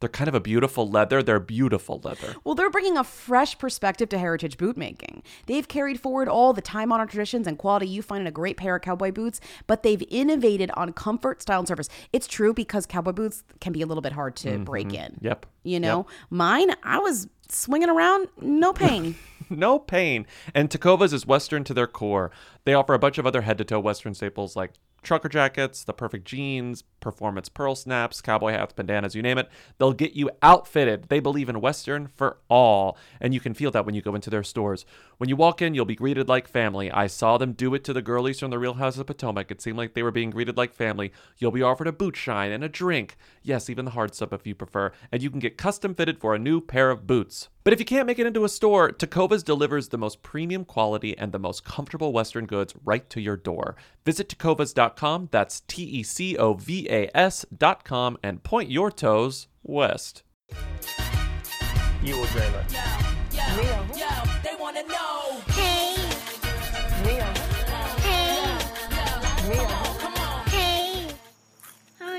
They're kind of a beautiful leather. They're beautiful leather. Well, they're bringing a fresh perspective to heritage boot making. They've carried forward all the time honored traditions and quality you find in a great pair of cowboy boots, but they've innovated on comfort, style, and service. It's true because cowboy boots can be a little bit hard to break in. Mm-hmm. Yep. You know, mine, I was swinging around, no pain. no pain. And Tecovas is Western to their core. They offer a bunch of other head to toe Western staples like trucker jackets, the perfect jeans, performance pearl snaps, cowboy hats, bandanas, you name it. They'll get you outfitted. They believe in Western for all. And you can feel that when you go into their stores. When you walk in, you'll be greeted like family. I saw them do it to the girlies from the Real House of Potomac. It seemed like they were being greeted like family. You'll be offered a boot shine and a drink. Yes, even the hard stuff if you prefer. And you can get custom fitted for a new pair of boots. But if you can't make it into a store, Tecovas delivers the most premium quality and the most comfortable Western goods right to your door. Visit tecovas.com, that's T E C O V A S.com, and point your toes west. You will dream it. they wanna know. Hey. Hey.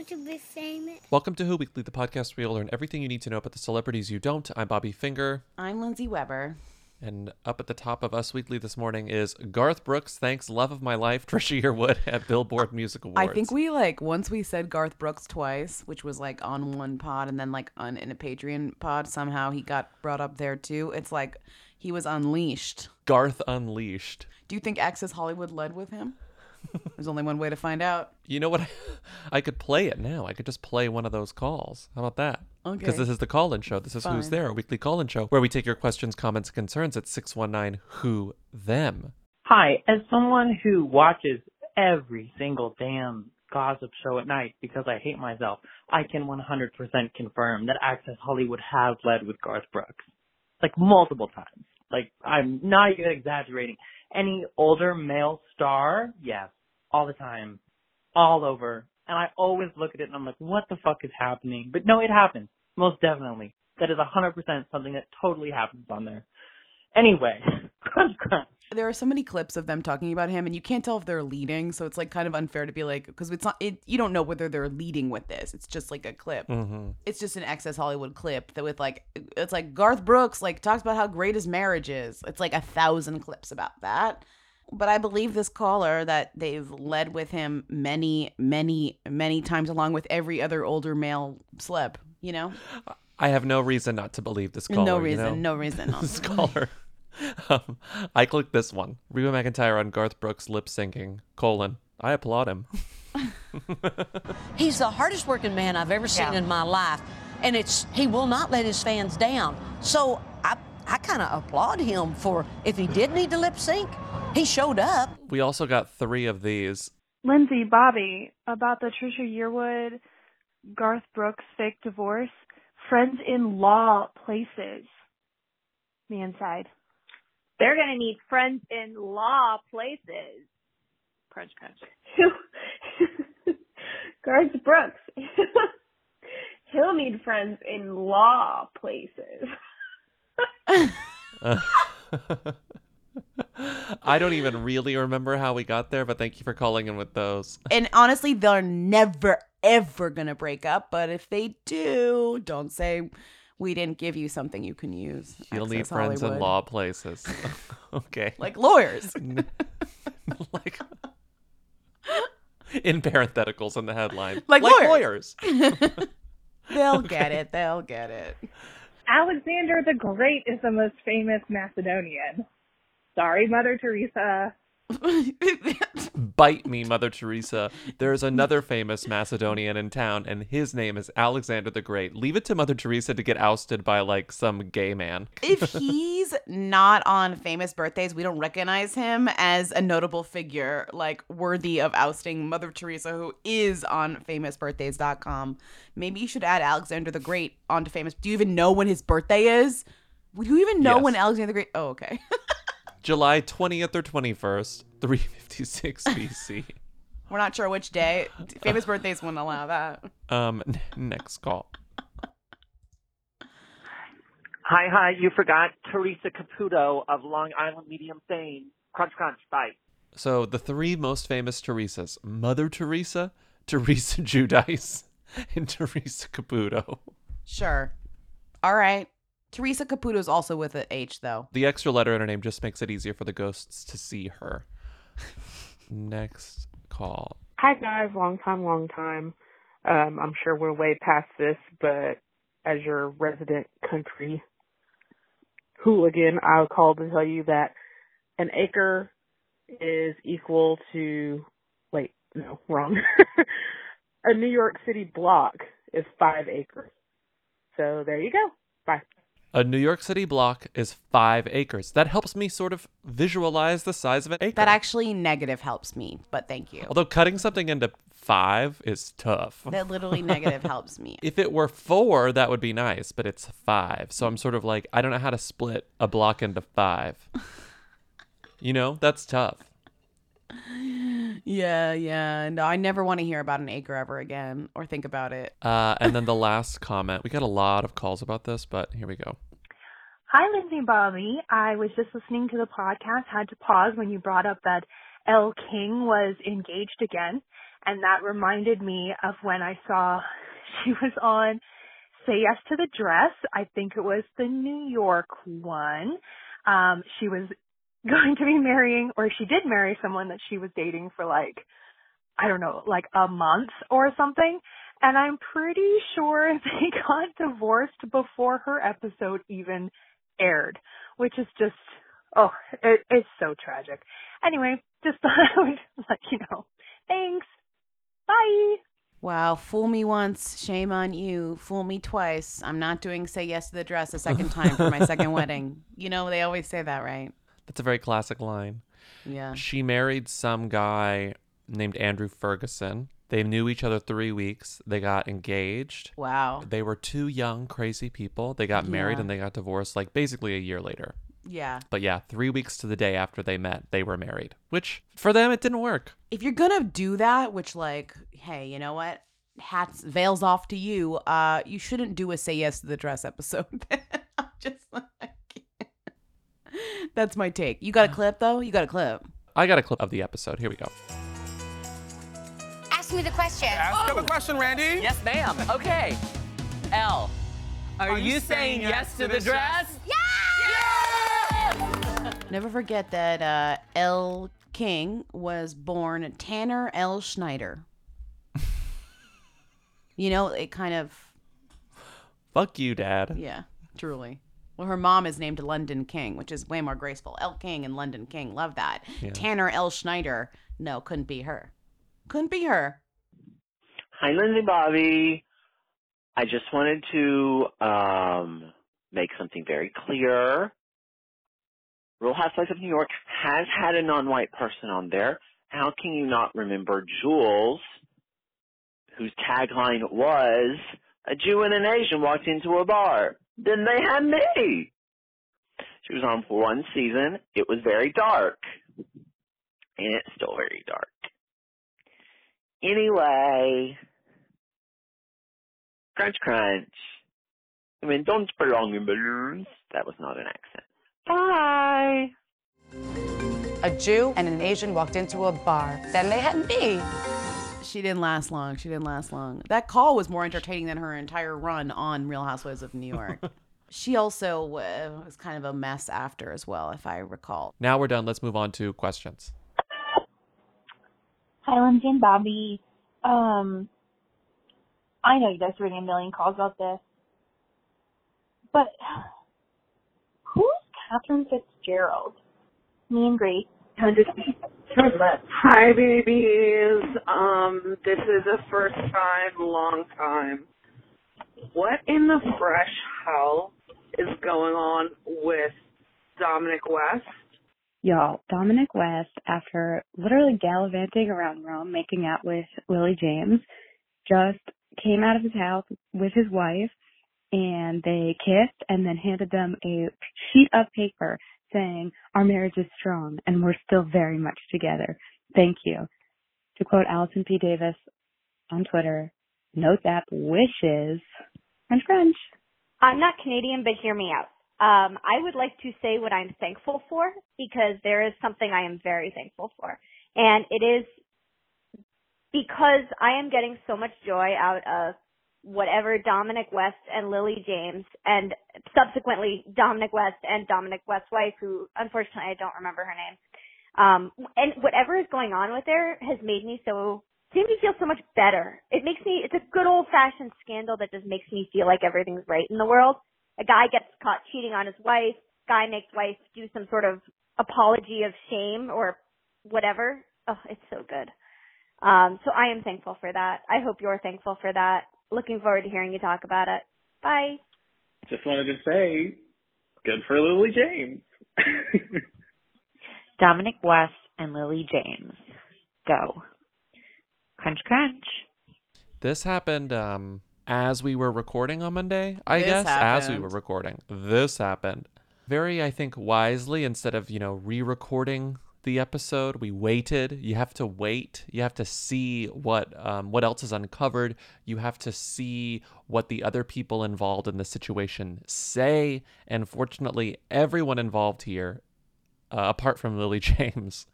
To be famous. Welcome to Who Weekly, the podcast where you'll learn everything you need to know about the celebrities you don't. I'm Bobby Finger, I'm Lindsay Weber. and up at the top of Us Weekly this morning is Garth Brooks thanks Love of My Life, Trisha Yearwood at Billboard Music Awards. I think we like once we said Garth Brooks twice, which was like on one pod and then like on in a Patreon pod. Somehow he got brought up there too. It's like he was unleashed. Garth Unleashed. Do you think Access Hollywood led with him? There's only one way to find out. You know what? I could play it now. I could just play one of those calls. How about that? Okay. Because this is the call in show. This is Who's There, a weekly call in show where we take your questions, comments, and concerns at 619 Who Them. Hi, as someone who watches every single damn gossip show at night because I hate myself, I can 100% confirm that Access Hollywood has led with Garth Brooks. Like multiple times. Like, I'm not even exaggerating. Any older male star, yes, all the time, all over. And I always look at it and I'm like, what the fuck is happening? But no, it happens. Most definitely. That is 100% something that totally happens on there. Anyway, crunch crunch. There are so many clips of them talking about him, and you can't tell if they're leading. So it's like kind of unfair to be like, because it's not. It, you don't know whether they're leading with this. It's just like a clip. Mm-hmm. It's just an Access Hollywood clip that with like it's like Garth Brooks like talks about how great his marriage is. It's like a thousand clips about that. But I believe this caller that they've led with him many, many, many times, along with every other older male celeb. You know, I have no reason not to believe this caller. no you reason, know? no reason. this caller. Um, I clicked this one. Reba McEntire on Garth Brooks lip syncing. Colon. I applaud him. He's the hardest working man I've ever seen in my life. And it's he will not let his fans down. So I I kind of applaud him for if he did need to lip sync, he showed up. We also got three of these. Lindsay, Bobby, about the Trisha Yearwood, Garth Brooks fake divorce. Friends in law places. Me inside. They're going to need friends in law places. Crunch, crunch. Garth Brooks. He'll need friends in law places. I don't even really remember how we got there, but thank you for calling in with those. and honestly, they're never ever gonna break up. But if they do, don't say we didn't give you something you can use. You'll need Access friends in law places. okay. like lawyers. like in parentheticals in the headline. Like lawyers. They'll get it. They'll get it. Alexander the Great is the most famous Macedonian. Sorry, Mother Teresa. Bite me, Mother Teresa. There's another famous Macedonian in town, and his name is Alexander the Great. Leave it to Mother Teresa to get ousted by like some gay man. if he's not on famous birthdays, we don't recognize him as a notable figure, like worthy of ousting Mother Teresa, who is on famousbirthdays.com. Maybe you should add Alexander the Great onto famous. Do you even know when his birthday is? Do you even know Yes. when Alexander the Great? Oh, okay. July 20th or 21st, 356 BC. We're not sure which day. Famous birthdays wouldn't allow that. Um, n- next call. Hi, hi. You forgot Theresa Caputo of Long Island Medium fame. Crunch, crunch. Bye. So the three most famous Teresas: Mother Teresa, Teresa Judice, and Theresa Caputo. Sure. All right. Theresa Caputo's also with an H, though. The extra letter in her name just makes it easier for the ghosts to see her. Next call. Hi guys, long time, long time. Um, I'm sure we're way past this, but as your resident country hooligan, I'll call to tell you that an acre is equal to wait, no, wrong. a New York City block is five acres. So there you go. Bye. A New York City block is five acres. That helps me sort of visualize the size of an acre. That actually negative helps me, but thank you. Although cutting something into five is tough. That literally negative helps me. If it were four, that would be nice, but it's five. So I'm sort of like, I don't know how to split a block into five. you know, that's tough. Yeah, yeah. No, I never want to hear about an acre ever again or think about it. Uh, and then the last comment. We got a lot of calls about this, but here we go. Hi, Lindsay and Bobby. I was just listening to the podcast, had to pause when you brought up that Elle King was engaged again. And that reminded me of when I saw she was on Say Yes to the Dress. I think it was the New York one. Um, she was going to be marrying, or she did marry someone that she was dating for like, I don't know, like a month or something. And I'm pretty sure they got divorced before her episode even aired, which is just, oh, it, it's so tragic. Anyway, just thought I would let you know. Thanks. Bye. Wow, fool me once, shame on you. Fool me twice. I'm not doing say yes to the dress a second time for my second wedding. You know, they always say that, right? That's a very classic line. Yeah. She married some guy named Andrew Ferguson. They knew each other three weeks. They got engaged. Wow. They were two young, crazy people. They got married Yeah. and they got divorced like basically a year later. Yeah. But yeah, three weeks to the day after they met, they were married, which for them, it didn't work. If you're gonna do that, which like, hey, you know what? Hats veils off to you. Uh, you shouldn't do a say yes to the dress episode. I'm just like, that's my take. You got a clip though? You got a clip. I got a clip of the episode. Here we go. Ask me the question. Ask him a question, Randy. Yes, ma'am. Okay. Elle. Are, you, saying, yes to the dress? Yeah! Never forget that uh, Elle King was born Tanner Elle Schneider. you know, it kind of, Fuck you, Dad. yeah, truly. Well, her mom is named London King, which is way more graceful. Elle King and London King. Love that. Yeah. Tanner Elle Schneider. No, couldn't be her. Couldn't be her. Hi, Lindsay Bobby. I just wanted to um, make something very clear. Real Housewives of New York has had a non-white person on there. How can you not remember Jules, whose tagline was, a Jew and an Asian walked into a bar. Then they had me. She was on for one season. It was very dark. And it's still very dark. Anyway, crunch crunch. I mean, don't belong in balloons. That was not an accent. Bye. A Jew and an Asian walked into a bar. Then they had me. She didn't last long. She didn't last long. That call was more entertaining than her entire run on Real Housewives of New York. she also uh, was kind of a mess after as well, if I recall. Now we're done. Let's move on to questions. Hi, Lindsay and Bobby. Um, I know you guys are getting a million calls about this, but who's Catherine Fitzgerald? Me and Grace Hi, babies. Um, this is a first time, long time. What in the fresh hell is going on with Dominic West? Y'all, Dominic West, after literally gallivanting around Rome, making out with Lily James, just came out of his house with his wife and they kissed and then handed them a sheet of paper saying, our marriage is strong and we're still very much together. Thank you. To quote Allison P. Davis on Twitter, note that wishes French French. I'm not Canadian, but hear me out. Um, I would like to say what I'm thankful for because there is something I am very thankful for. And it is because I am getting so much joy out of whatever Dominic West and Lily James and subsequently Dominic West and Dominic West's wife, who unfortunately I don't remember her name. Um, and whatever is going on with her has made me so, made me feel so much better. It makes me, it's a good old fashioned scandal that just makes me feel like everything's right in the world. A guy gets caught cheating on his wife, guy makes wife do some sort of apology of shame or whatever. Oh, it's so good. Um, so I am thankful for that. I hope you're thankful for that. Looking forward to hearing you talk about it. Bye. Just wanted to say, good for Lily James. Dominic West and Lily James. Go. Crunch, crunch. This happened um, as we were recording on Monday, I This guess. As we were recording. This happened. Very, I think, wisely, instead of, you know, re recording the episode, we waited. You have to wait. You have to see what um, what else is uncovered. You have to see what the other people involved in the situation say. And fortunately, everyone involved here, uh, apart from Lily James,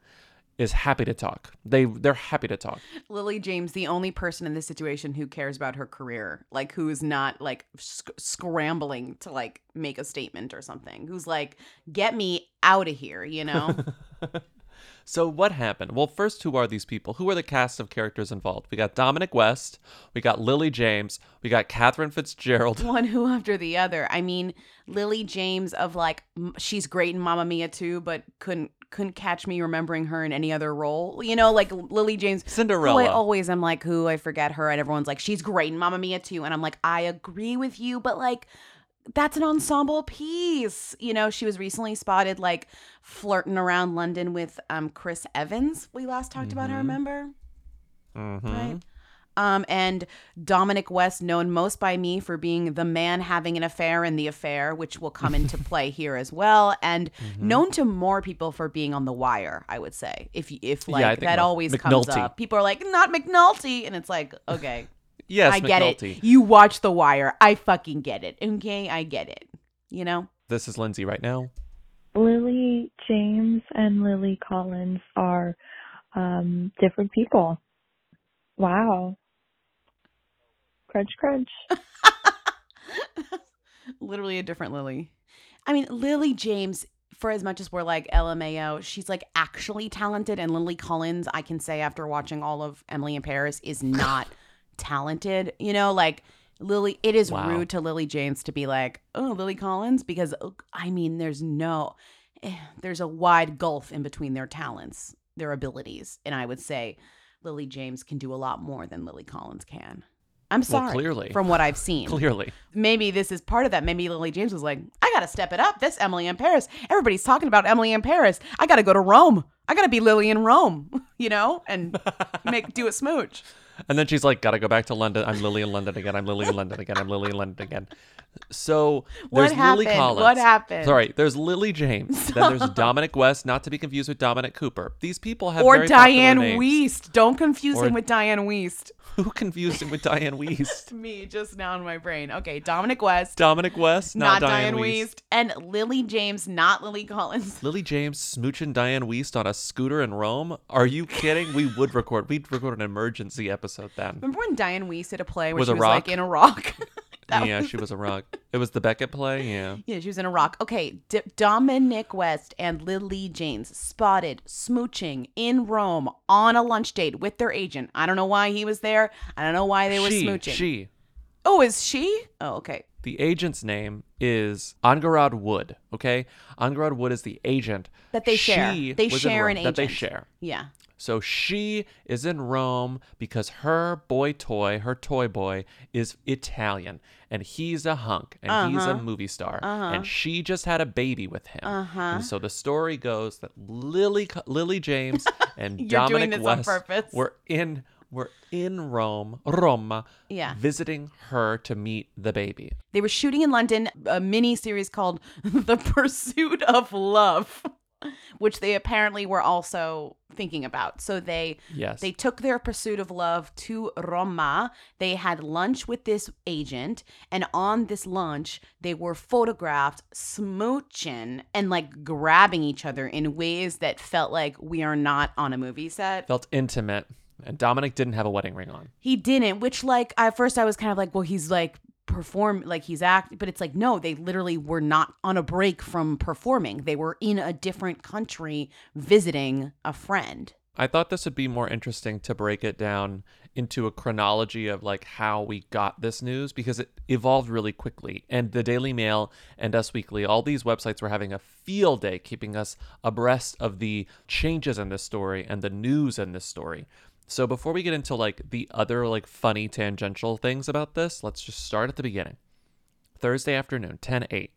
is happy to talk. They they're happy to talk. Lily James, the only person in this situation who cares about her career, like who is not like sc- scrambling to like make a statement or something, who's like, get me out of here, you know? So what happened? Well, first, who are these people? Who are the cast of characters involved? We got Dominic West, we got Lily James, we got Catherine Fitzgerald. One who after the other. I mean, Lily James of like, she's great in Mamma Mia too, but couldn't couldn't catch me remembering her in any other role. You know, like Lily James, Cinderella. I always am like, who I forget her, and everyone's like, she's great in Mamma Mia too, and I'm like, I agree with you, but like. That's an ensemble piece. You know, she was recently spotted like flirting around London with um Chris Evans. We last talked about her, Mhm. remember? Mm-hmm. right? Um, and Dominic West, known most by me for being the man having an affair in the affair, which will come into play here as well, and Mm-hmm. known to more people for being on The Wire. I would say, if if like think that Mc- always comes up, people are like, not McNulty, and it's like, okay, Yes, I get McNulty. it. You watch The Wire, I fucking get it. Okay, I get it. You know. This is Lindsay right now. Lily James and Lily Collins are um, different people. Wow. Crunch, crunch. literally a different Lily. I mean, Lily James, for as much as we're like LMAO, she's like actually talented. And Lily Collins, I can say after watching all of Emily in Paris, is not talented. You know, like Lily, it is Wow. rude to Lily James to be like, oh, Lily Collins, because uh, I mean, there's no, eh, there's a wide gulf in between their talents, their abilities. And I would say Lily James can do a lot more than Lily Collins can. I'm Well, sorry. clearly. From what I've seen. Clearly. Maybe this is part of that. Maybe Lily James was like, I got to step it up. This Emily in Paris. Everybody's talking about Emily in Paris. I got to go to Rome. I got to be Lily in Rome, you know, and make do a smooch. And then she's like, gotta go back to London. I'm Lily in London again. I'm Lily in London again. I'm Lily in London again. So What there's Lily happened? Collins. What happened? Sorry, there's Lily James. Then there's Dominic West, not to be confused with Dominic Cooper. These people have Or Diane. Weist. Don't confuse Or- him with Dianne Wiest. Who confused him with Dianne Wiest? Me, just now in my brain. Okay, Dominic West. Dominic West, not, not, Diane Dianne Wiest. And Lily James, not Lily Collins. Lily James smooching Dianne Wiest on a scooter in Rome? Are you kidding? We would record. We'd record an emergency episode then. Remember when Dianne Wiest did a play where Was she was like in a rock? That yeah, was- she was a rock. It was the Beckett play. Yeah. Yeah, she was in a rock. Okay, D- Dominic West and Lily James spotted smooching in Rome on a lunch date with their agent. I don't know why he was there. I don't know why they were she, smooching. She. Oh, is she? Oh, okay. The agent's name is Angharad Wood. Okay, Angharad Wood is the agent That they share. They share an That they share. Yeah. So she is in Rome because her boy toy, her toy boy, is Italian, and he's a hunk, and he's a Uh-huh. movie star, Uh-huh. and she just had a baby with him. Uh-huh. And so the story goes that Lily, Lily James and Dominic West purpose. were in were in Rome, Roma, Yeah. visiting her to meet the baby. They were shooting in London a mini series called The Pursuit of Love, which they apparently were also thinking about. So they Yes. they took their pursuit of love to Roma. They had lunch with this agent, and on this lunch, they were photographed smooching and like grabbing each other in ways that felt like we are not on a movie set. Felt intimate, and Dominic didn't have a wedding ring on. He didn't, which like at first I was kind of like, well, he's like perform like he's act but it's like no they literally were not on a break from performing they were in a different country visiting a friend I thought this would be more interesting to break it down into a chronology of like how we got this news because it evolved really quickly. And the Daily Mail and Us Weekly, all these websites were having a field day keeping us abreast of the changes in this story and the news in this story. So before we get into like the other like funny tangential things about this, let's just start at the beginning. Thursday afternoon, 10 8.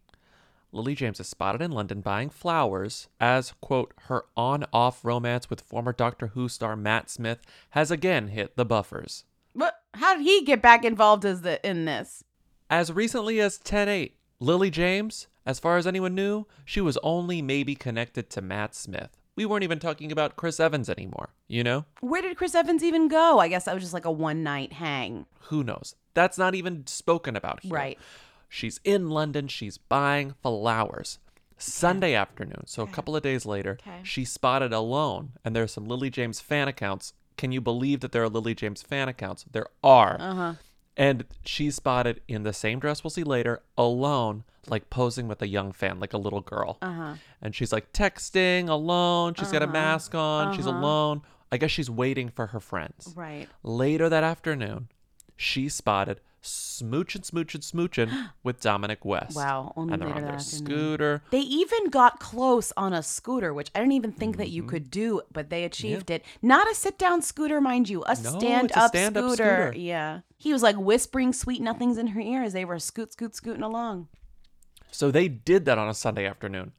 Lily James is spotted in London buying flowers as, quote, her on off romance with former Doctor Who star Matt Smith has again hit the buffers. but how did he get back involved as the in this As recently as 10 8, Lily James, as far as anyone knew, she was only maybe connected to Matt Smith. We weren't even talking about Chris Evans anymore, you know? where did chris evans even go i guess that was just like a one night hang Who knows? That's not even spoken about here. Right. She's in London. She's buying flowers. Sunday afternoon, so a couple of days later, Okay. she's spotted alone, and there's some Lily James fan accounts. Can you believe that there are Lily James fan accounts? There are. uh-huh And she's spotted in the same dress we'll see later, alone, like posing with a young fan, like a little girl. uh-huh And she's like texting alone. She's got a Uh-huh. mask on. She's Uh-huh. alone. I guess she's waiting for her friends. right Later that afternoon, she spotted smooching, smooching, smooching with Dominic West. Wow, only and they're on their that afternoon. scooter. They even got close on a scooter, which I didn't even think that Mm-hmm. you could do, but they achieved it. Not a sit down scooter, mind you, a No, stand it's a up stand-up scooter. scooter. Yeah. He was like whispering sweet nothings in her ear as they were scoot, scoot, scooting along. So they did that on a Sunday afternoon.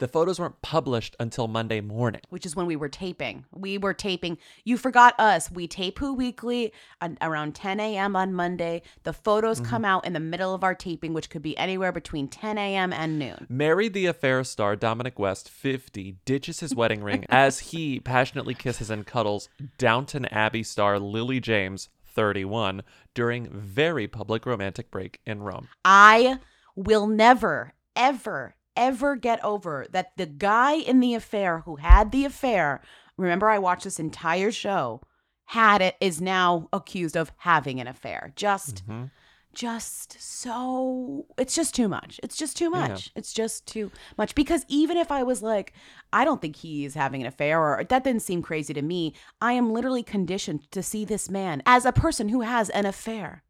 The photos weren't published until Monday morning. Which is when we were taping. We were taping. You forgot us. We tape Who Weekly around 10 a.m. on Monday. The photos Mm-hmm. come out in the middle of our taping, which could be anywhere between 10 a.m. and noon. Married the affair star Dominic West, 50, ditches his wedding ring as he passionately kisses and cuddles Downton Abbey star Lily James, 31, during very public romantic break in Rome. I will never, ever, ever get over that the guy in the affair who had the affair, remember I watched this entire show, had it, is now accused of having an affair. Just, Mhm. just so, it's just too much. It's just too Yeah. much. It's just too much. Because even if I was like, I don't think he's having an affair or that didn't seem crazy to me, I am literally conditioned to see this man as a person who has an affair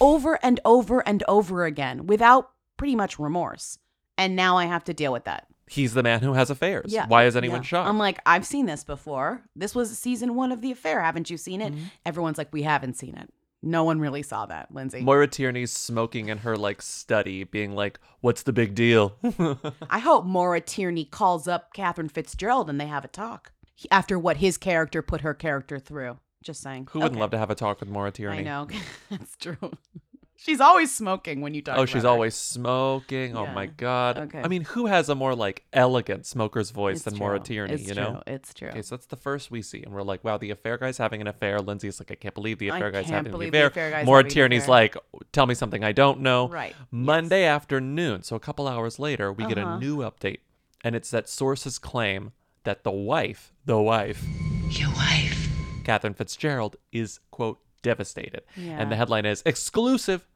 over and over and over again without pretty much remorse. And now I have to deal with that. He's the man who has affairs. Yeah. Why is anyone yeah. shocked? I'm like, I've seen this before. This was season one of The Affair. Haven't you seen Mm-hmm. it? Everyone's like, we haven't seen it. No one really saw that, Lindsay. Maura Tierney's smoking in her like study, being like, "What's the big deal?" I hope Maura Tierney calls up Catherine Fitzgerald and they have a talk He- after what his character put her character through. Just saying. Who wouldn't love to have a talk with Maura Tierney? I know. That's true. She's always smoking when you talk Oh, about she's her. always smoking. Oh my god. Okay. I mean, who has a more like elegant smoker's voice It's than Maura true. Tierney? It's you know, true. It's true. Okay, so that's the first we see, and we're like, wow, the affair guy's having an affair. Lindsay's like, I can't believe the I affair guy's can't having believe an the affair. affair guy's Maura having an Tierney's affair. like, tell me something I don't know. Right. Monday afternoon, so a couple hours later, we get a Uh-huh. new update, and it's that sources claim that the wife, the wife, Your wife. Catherine Fitzgerald, is quote devastated, Yeah. and the headline is exclusive.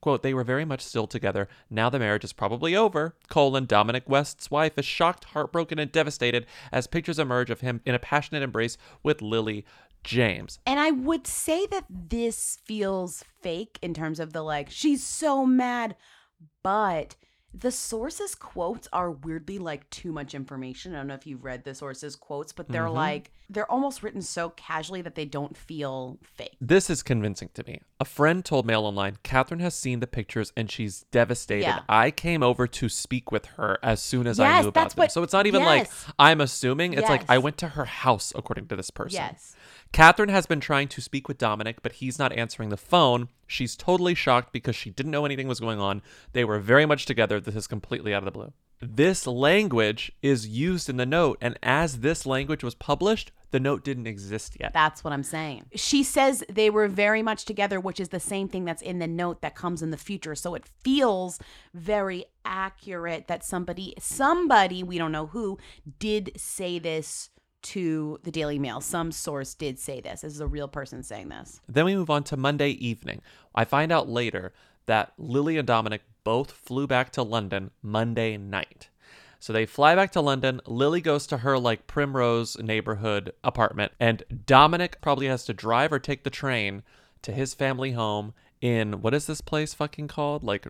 Quote, they were very much still together. Now the marriage is probably over. Colon, Dominic West's wife is shocked, heartbroken, and devastated as pictures emerge of him in a passionate embrace with Lily James. And I would say that this feels fake in terms of the like, she's so mad, but the sources' quotes are weirdly like too much information. I don't know if you've read the sources' quotes, but they're Mhm. like, they're almost written so casually that they don't feel fake. This is convincing to me. A friend told Mail Online, Catherine has seen the pictures and she's devastated. Yeah. I came over to speak with her as soon as I knew about them. what- so it's not even like. I'm assuming. It's like I went to her house, according to this person. Yes. Catherine has been trying to speak with Dominic, but he's not answering the phone. She's totally shocked because she didn't know anything was going on. They were very much together. This is completely out of the blue. This language is used in the note, and as this language was published, the note didn't exist yet. That's what I'm saying. She says they were very much together, which is the same thing that's in the note that comes in the future. So it feels very accurate that somebody, somebody, we don't know who, did say this to the Daily Mail. Some source did say this. This is a real person saying this. Then we move on to Monday evening. I find out later that Lily and Dominic both flew back to London Monday night. So they fly back to London. Lily goes to her like Primrose neighborhood apartment, and Dominic probably has to drive or take the train to his family home in what is this place fucking called? Like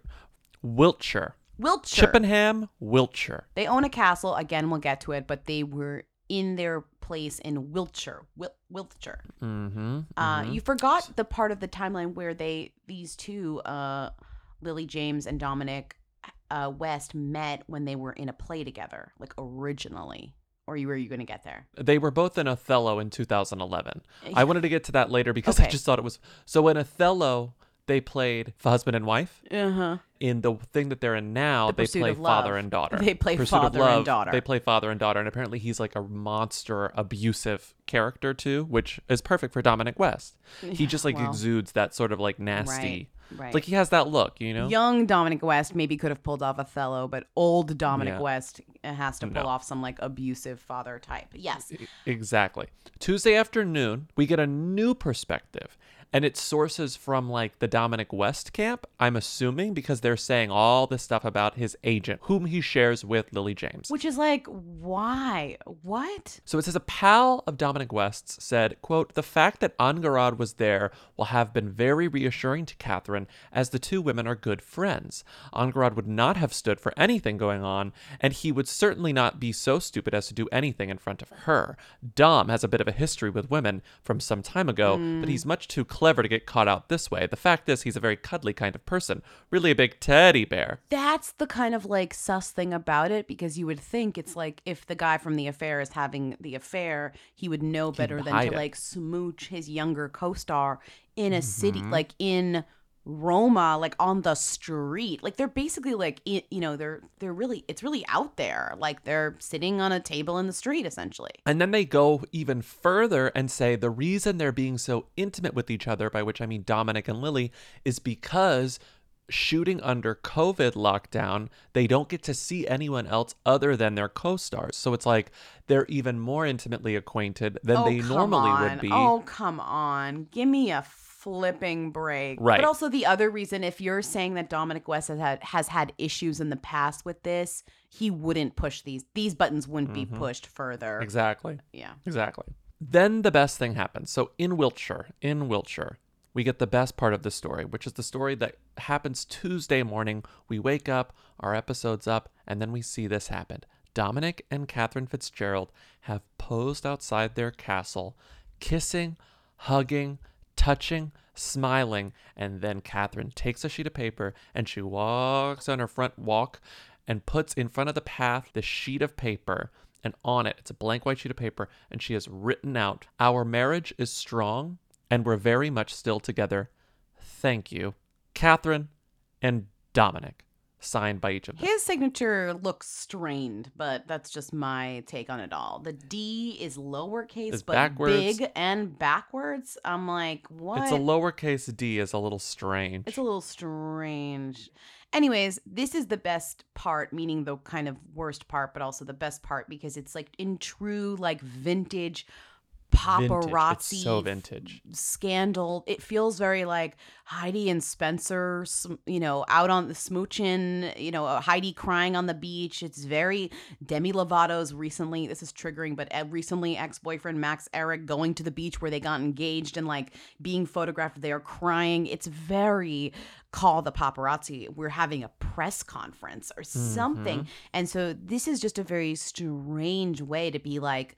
Wiltshire. Wiltshire. Chippenham, Wiltshire. They own a castle. Again, we'll get to it, but they were in their place in Wiltshire. Wil- Wiltshire. Mm-hmm. Uh, you forgot the part of the timeline where they these two, uh, Lily James and Dominic uh, West, met when they were in a play together, like originally. Or you were you going to get there? They were both in Othello in 2011. Yeah. I wanted to get to that later because I just thought it was so in Othello they played husband and wife. Uh huh. In the thing that they're in now, The they play father and daughter. They play Pursuit father and daughter. They play father and daughter, and apparently he's like a monster, abusive character too, which is perfect for Dominic West. He Yeah, just like well. exudes that sort of like nasty, Right, right. like he has that look, you know. Young Dominic West maybe could have pulled off Othello, but old Dominic Yeah. West uh, has to pull No. off some like abusive father type. Yes. Exactly. Tuesday afternoon, we get a new perspective. And it sources from like the Dominic West camp, I'm assuming, because they're saying all this stuff about his agent, whom he shares with Lily James. Which is like, why? What? So it says a pal of Dominic West's said, quote, the fact that Angharad was there will have been very reassuring to Catherine as the two women are good friends. Angharad would not have stood for anything going on, and he would certainly not be so stupid as to do anything in front of her. Dom has a bit of a history with women from some time ago, but Mm. he's much too clever to get caught out this way. The fact is, he's a very cuddly kind of person, really a big teddy bear. That's the kind of like sus thing about it because you would think it's like if the guy from the affair is having the affair, he would know better than to it. like smooch his younger co-star in a city Mhm. like in Roma, like on the street. Like they're basically like you know, they're they're really it's really out there. Like they're sitting on a table in the street essentially. And then they go even further and say the reason they're being so intimate with each other, by which I mean Dominic and Lily, is because shooting under COVID lockdown, they don't get to see anyone else other than their co stars. So it's like they're even more intimately acquainted than oh, they normally on. would be. Oh, come on. Give me a flipping break. Right. But also the other reason, if you're saying that Dominic West has had has had issues in the past with this, he wouldn't push these these buttons wouldn't be Mhm. pushed further. Exactly. Yeah. Exactly. Then the best thing happens. So in Wiltshire, in Wiltshire, we get the best part of the story, which is the story that happens Tuesday morning. We wake up, our episode's up, and then we see this happen. Dominic and Catherine Fitzgerald have posed outside their castle, kissing, hugging, touching, smiling, and then Catherine takes a sheet of paper and she walks on her front walk and puts in front of the path the sheet of paper and on it it's a blank white sheet of paper and she has written out our marriage is strong and we're very much still together. Thank you catherine and dominic signed by each of them His signature looks strained, but that's just my take on it all. The D is lowercase It's but backwards. big and backwards. I'm like, what? it's a lowercase d is a little strange It's a little strange. Anyways, this is the best part, meaning the kind of worst part, but also the best part because it's like in true, like vintage paparazzi It's so vintage. scandal. It feels very like Heidi and Spencer, you know, out on the smooching, you know, uh, Heidi crying on the beach. It's very Demi Lovato's recently, this is triggering, but uh, recently ex boyfriend Max Ehrich going to the beach where they got engaged and like being photographed there crying. It's very call the paparazzi. We're having a press conference or something. Mhm. And so this is just a very strange way to be like,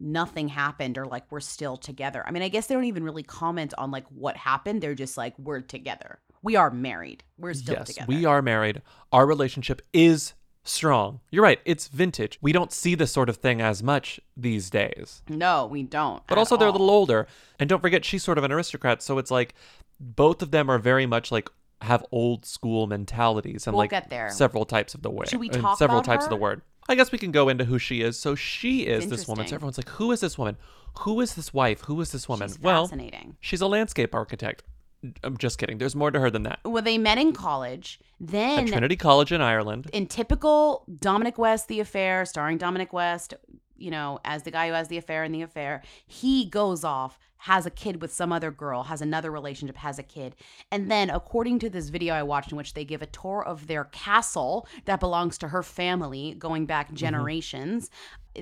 nothing happened or like we're still together. I mean, I guess they don't even really comment on like what happened. They're just like, we're together. We are married. We're still yes, together. we are married. Our relationship is strong. You're right. It's vintage. We don't see this sort of thing as much these days. No, we don't. But also, they're a little older. And don't forget, she's sort of an aristocrat. So it's like both of them are very much like have old school mentalities and We'll like get there. several types of the way. Should we talk several types of the word. I guess we can go into who she is. So she is this woman. So everyone's like, who is this woman? Who is this wife? Who is this woman? She's well, fascinating. she's a landscape architect. I'm just kidding. There's more to her than that. Well, they met in college. Then At Trinity College in Ireland. in typical Dominic West, The Affair, starring Dominic West, you know, as the guy who has the affair in The Affair, he goes off, has a kid with some other girl, has another relationship, has a kid. And then, according to this video I watched, in which they give a tour of their castle that belongs to her family going back mm-hmm. generations,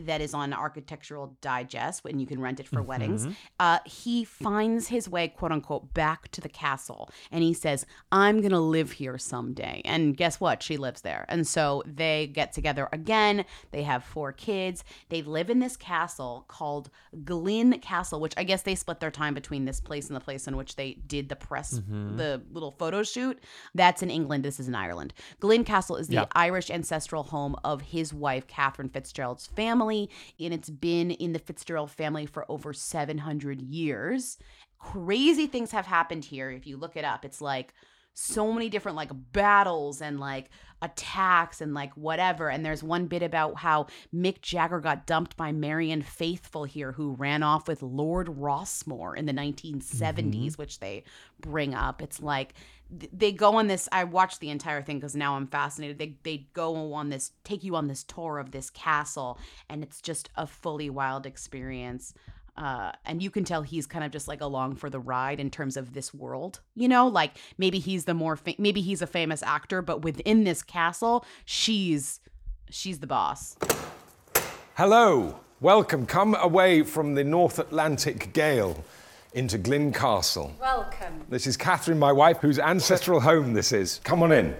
that is on Architectural Digest, and you can rent it for weddings. Mhm. Uh, he finds his way, quote unquote, back to the castle. And he says, I'm going to live here someday. And guess what? She lives there. And so they get together again. They have four kids. They live in this castle called Glin Castle, which I guess they split their time between this place and the place in which they did the press, Mhm. the little photo shoot. That's in England. This is in Ireland. Glin Castle is the Yeah. Irish ancestral home of his wife, Catherine Fitzgerald's family. And it's been in the Fitzgerald family for over 700 years. Crazy things have happened here. If you look it up, it's like so many different like battles and like attacks and like whatever. And there's one bit about how Mick Jagger got dumped by Marianne Faithfull here, who ran off with Lord Rossmore in the 1970s, mm-hmm. which they bring up. It's like they go on this. I watched the entire thing because now I'm fascinated. They they go on this, take you on this tour of this castle, and it's just a fully wild experience. Uh, and you can tell he's kind of just like along for the ride in terms of this world, you know, like maybe he's the more fa- maybe he's a famous actor, but within this castle, she's she's the boss. Hello, welcome. Come away from the North Atlantic gale into Glin Castle. Welcome. This is Catherine, my wife, whose ancestral home this is. Come on in.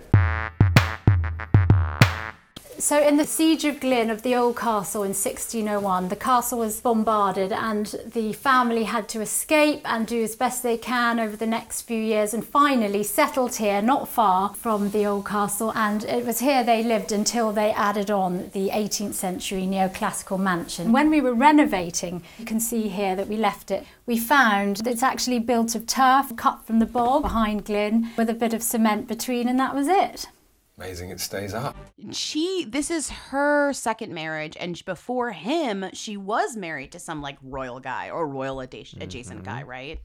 So, in the siege of Glin of the old castle in 1601, the castle was bombarded, and the family had to escape and do as best they can over the next few years, and finally settled here, not far from the old castle. And it was here they lived until they added on the 18th century neoclassical mansion. When we were renovating, you can see here that we left it. We found it's actually built of turf cut from the bog behind Glin with a bit of cement between, and that was it. Amazing it stays up. She this is her second marriage, and before him, she was married to some like royal guy or royal adjacent, adjacent guy, mm-hmm. right?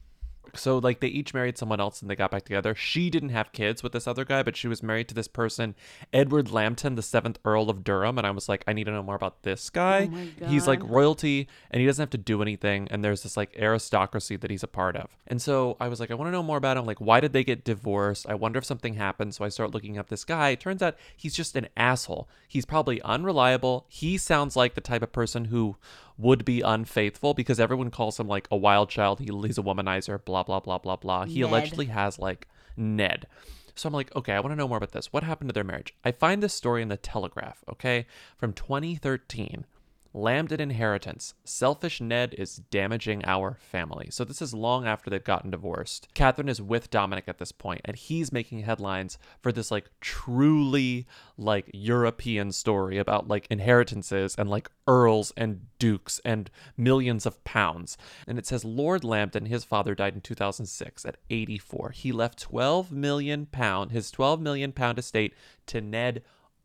So like they each married someone else and they got back together. She didn't have kids with this other guy, but she was married to this person, Edward Lambton, the seventh Earl of Durham. And I was like, I need to know more about this guy. Oh He's like royalty and he doesn't have to do anything. And there's this like aristocracy that he's a part of. And so I was like, I want to know more about him. Like, why did they get divorced? I wonder if something happened. So I start looking up this guy. It turns out he's just an asshole. He's probably unreliable. He sounds like the type of person who would be unfaithful because everyone calls him like a wild child. He, he's a womanizer, blah, blah, blah, blah, blah. He Ned. allegedly has like Ned. So I'm like, okay, I want to know more about this. What happened to their marriage? I find this story in the Telegraph, okay, from 2013. Lambton inheritance. Selfish Ned is damaging our family. So this is long after they've gotten divorced. Catherine is with Dominic at this point, and he's making headlines for this like truly like European story about like inheritances and like earls and dukes and millions of pounds. And it says Lord Lambton, his father died in 2006 at 84. He left 12 million pound, his 12 million pound estate to Ned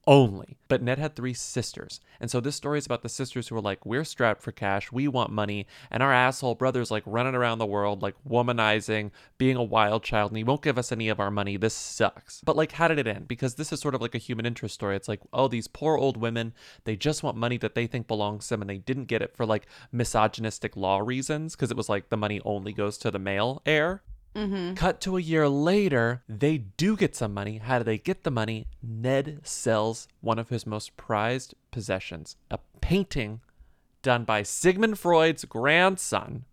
only. But Ned had three sisters. And so this story is about the sisters who are like, we're strapped for cash, we want money, and our asshole brother's like running around the world, like womanizing, being a wild child, and he won't give us any of our money. This sucks. But like, how did it end? Because this is sort of like a human interest story. It's like, oh, these poor old women, they just want money that they think belongs to them, and they didn't get it for like misogynistic law reasons, because it was like the money only goes to the male heir. Mm-hmm. Cut to a year later, they do get some money. How do they get the money? Ned sells one of his most prized possessions, a painting done by Sigmund Freud's grandson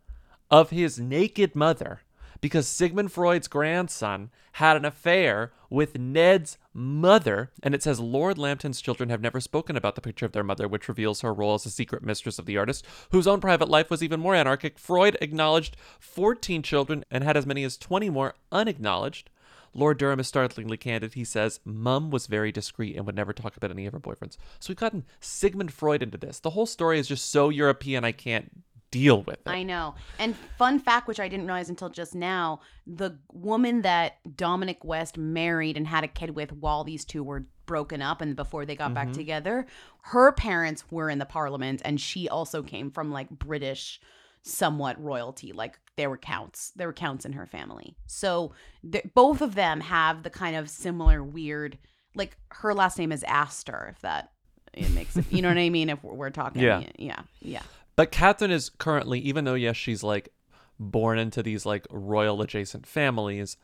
of his naked mother, because Sigmund Freud's grandson had an affair with Ned's mother. And it says Lord Lambton's children have never spoken about the picture of their mother, which reveals her role as a secret mistress of the artist, whose own private life was even more anarchic. Freud acknowledged 14 children and had as many as 20 more unacknowledged. Lord Durham is startlingly candid. He says, Mum was very discreet and would never talk about any of her boyfriends. So we've gotten Sigmund Freud into this. The whole story is just so European, I can't deal with it. I know. And fun fact, which I didn't realize until just now, the woman that Dominic West married and had a kid with while these two were broken up and before they got back Mhm. together, her parents were in the parliament and she also came from like British somewhat royalty like there were counts there were counts in her family so th- both of them have the kind of similar weird like her last name is Astor if that it makes it you know what I mean if we're, we're talking Yeah. yeah yeah But Catherine is currently, even though yes, she's like born into these like royal adjacent families,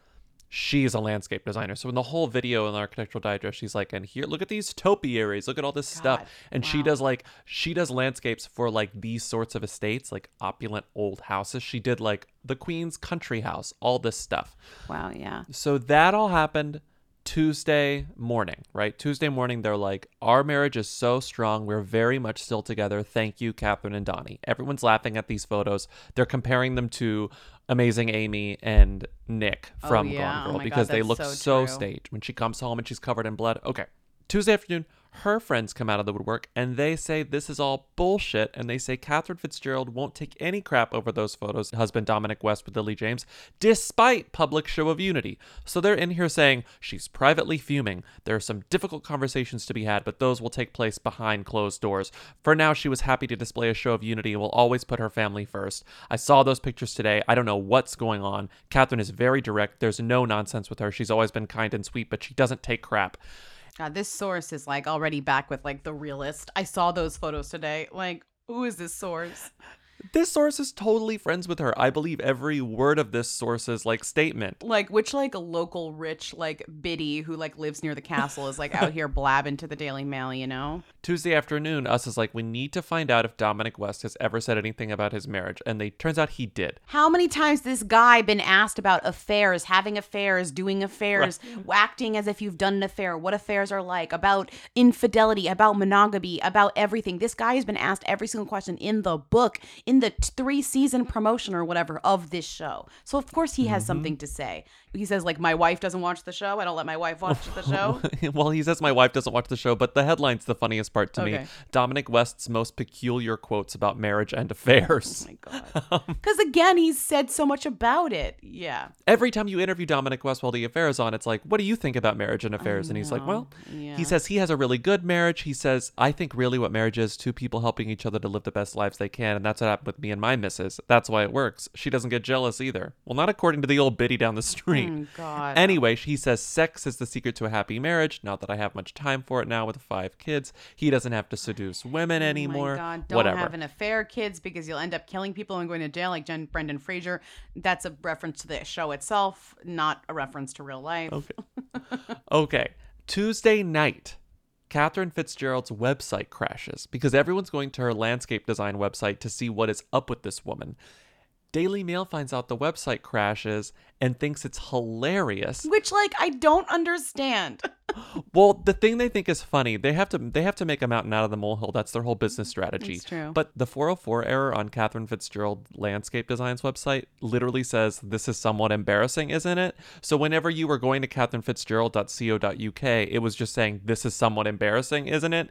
she's a landscape designer. So in the whole video in the architectural digest, she's like, and here, look at these topiaries, look at all this stuff. And she does like she does landscapes for like these sorts of estates, like opulent old houses. She did like the Queen's country house, all this stuff. wow yeah So that all happened Tuesday morning, right? Tuesday morning, they're like, Our marriage is so strong. We're very much still together. Thank you, Catherine and Donnie. Everyone's laughing at these photos. They're comparing them to Amazing Amy and Nick Oh, from yeah. Gone Oh Girl my because God, they look so so, staged. When she comes home and she's covered in blood. Okay. Tuesday afternoon, her friends come out of the woodwork and they say this is all bullshit. And they say Catherine Fitzgerald won't take any crap over those photos, husband Dominic West with Lily James, despite public show of unity. So they're in here saying she's privately fuming. There are some difficult conversations to be had, but those will take place behind closed doors. For now, she was happy to display a show of unity and will always put her family first. I saw those pictures today. I don't know what's going on. Catherine is very direct. There's no nonsense with her. She's always been kind and sweet, but she doesn't take crap. God, this source is like already back with like the realist. I saw those photos today. Like, who is this source? This source is totally friends with her. I believe every word of this source's like statement. Like, which like a local rich like biddy who like lives near the castle is like out here blabbing to the Daily Mail, you know? Tuesday afternoon, us is like, we need to find out if Dominic West has ever said anything about his marriage. And they turns out he did. How many times this guy been asked about affairs, having affairs, doing affairs, acting as if you've done an affair, what affairs are like, about infidelity, about monogamy, about everything. This guy has been asked every single question in the book, in the three season promotion or whatever of this show. So of course he has Mhm. something to say. He says like my wife doesn't watch the show. I don't let my wife watch the show. well, he says my wife doesn't watch the show, but the headline's the funniest part to me. Dominic West's most peculiar quotes about marriage and affairs. Oh my god. Um, because again, he's said so much about it. Yeah. Every time you interview Dominic West while the affair is on, it's like, what do you think about marriage and affairs? And he's like, well, Yeah. he says he has a really good marriage. He says, I think really what marriage is two people helping each other to live the best lives they can. And that's what happened with me and my missus. That's why it works. She doesn't get jealous either. Well, not according to the old biddy down the street. Mm, God. Anyway, he says sex is the secret to a happy marriage. Not that I have much time for it now with five kids. He doesn't have to seduce women anymore. Oh God, don't Whatever. have an affair, kids, because you'll end up killing people and going to jail like Jen, Brendan Fraser. That's a reference to the show itself, not a reference to real life. Okay. Okay. Tuesday night, Catherine Fitzgerald's website crashes because everyone's going to her landscape design website to see what is up with this woman. Daily Mail finds out the website crashes and thinks it's hilarious. Which, like, I don't understand. Well, the thing they think is funny, they have to they have to make a mountain out of the molehill. That's their whole business mm, strategy. That's true. But the 404 error on Catherine Fitzgerald Landscape Designs website literally says this is somewhat embarrassing, isn't it? So whenever you were going to catherinefitzgerald.co.uk, it was just saying this is somewhat embarrassing, isn't it?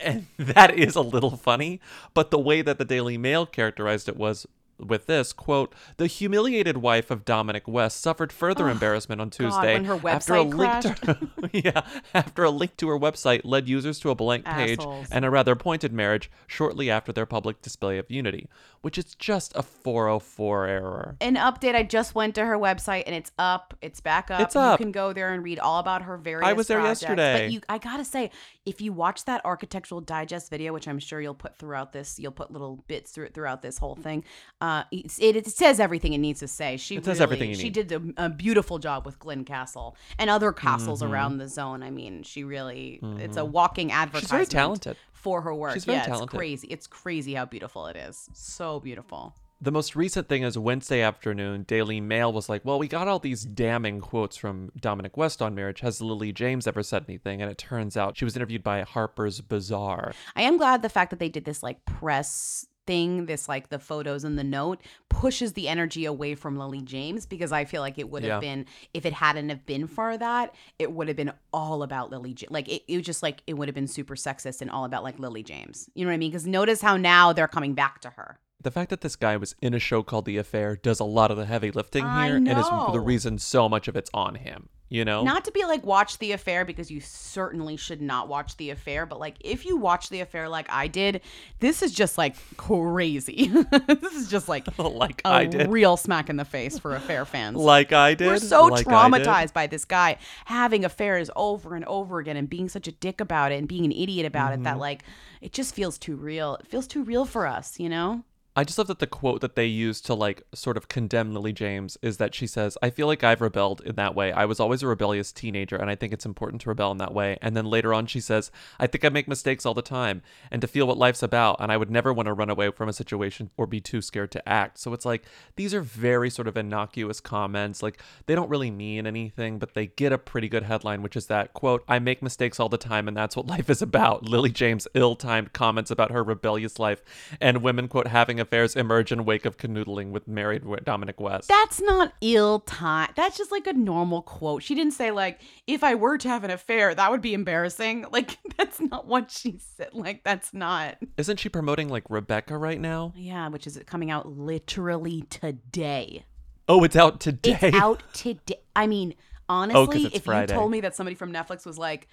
And that is a little funny. But the way that the Daily Mail characterized it was with this quote: "The humiliated wife of Dominic West suffered further Oh, embarrassment on God, Tuesday her after a link to yeah after a link to her website led users to a blank page Assholes. and a rather pointed marriage shortly after their public display of unity, which is just a 404 error." An update. I just went to her website and it's up. It's back up. It's up. You can go there and read all about her various. I was there projects. yesterday. But you, I gotta say, if you watch that architectural digest video, which I'm sure you'll put throughout this, you'll put little bits through throughout this whole thing. Uh, it, it says everything it needs to say. She It says really- everything She need. did a, a beautiful job with Glin Castle and other castles Mhm. around the zone. I mean, she really. It's a Mhm. walking She's advertisement. very talented. for her work. She's very yeah, talented. it's crazy. It's crazy how beautiful it is. So beautiful. The most recent thing is Wednesday afternoon, Daily Mail was like, Well, we got all these damning quotes from Dominic West on marriage. Has Lily James ever said anything? And it turns out she was interviewed by Harper's Bazaar. I am glad the fact that they did this like press thing, this like the photos and the note pushes the energy away from Lily James because I feel like it would have Yeah. been if it hadn't have been for that, it would have been all about Lily James. Like it, it was just like it would have been super sexist and all about like Lily James. You know what I mean? Because notice how now they're coming back to her. The fact that this guy was in a show called The Affair does a lot of the heavy lifting I here and is the reason so much of it's on him, you know? Not to be like watch the affair because you certainly should not watch the affair, but like if you watch the affair like I did, this is just like crazy. this is just like like a I did. real smack in the face for affair fans. Like I did. We're so like traumatized by this guy having affairs over and over again and being such a dick about it and being an idiot about it that Mhm. like it just feels too real. It feels too real for us, you know? I just love that the quote that they use to like sort of condemn Lily James is that she says, I feel like I've rebelled in that way. I was always a rebellious teenager, and I think it's important to rebel in that way. And then later on, she says, I think I make mistakes all the time and to feel what life's about. And I would never want to run away from a situation or be too scared to act. So it's like these are very sort of innocuous comments. Like they don't really mean anything, but they get a pretty good headline, which is that quote, I make mistakes all the time, and that's what life is about. Lily James' ill timed comments about her rebellious life and women, quote, having affairs emerge in wake of canoodling with married Dominic West. That's not ill time. That's just like a normal quote. She didn't say like, if I were to have an affair, that would be embarrassing. Like that's not what she said. Like that's not. Isn't she promoting like Rebecca right now? Yeah, which is coming out literally today. Oh, it's out today. It's out today. I mean, Oh, honestly, it's if Friday. you told me that somebody from Netflix was like,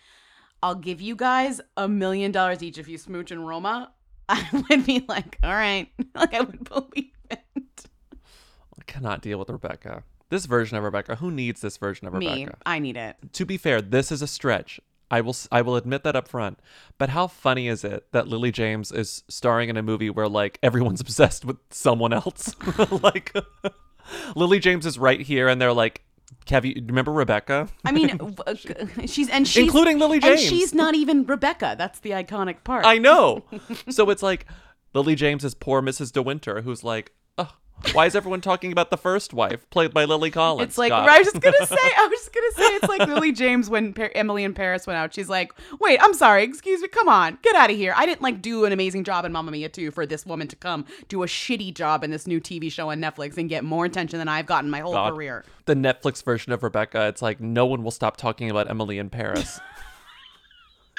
I'll give you guys a million dollars each if you smooch in Roma, I would be like, all right. Like I would believe it. I cannot deal with Rebecca. This version of Rebecca. Who needs this version of Me, Rebecca? I need it. to be fair, this is a stretch. I will I will admit that up front. But how funny is it that Lily James is starring in a movie where like everyone's obsessed with someone else? like Lily James is right here and they're like have you remember Rebecca? I mean, uh, she's and she's Including Lily James. and she's not even Rebecca. That's the iconic part. I know. so it's like Lily James is poor Mrs. De Winter who's like, why is everyone talking about the first wife played by Lily Collins? It's like God. I was just gonna say. I was just gonna say it's like Lily James when pa- Emily in Paris went out. She's like, "Wait, I'm sorry. Excuse me. Come on, get out of here. I didn't like do an amazing job in Mamma Mia 2 for this woman to come do a shitty job in this new TV show on Netflix and get more attention than I've gotten my whole God. career." The Netflix version of Rebecca, it's like no one will stop talking about Emily in Paris.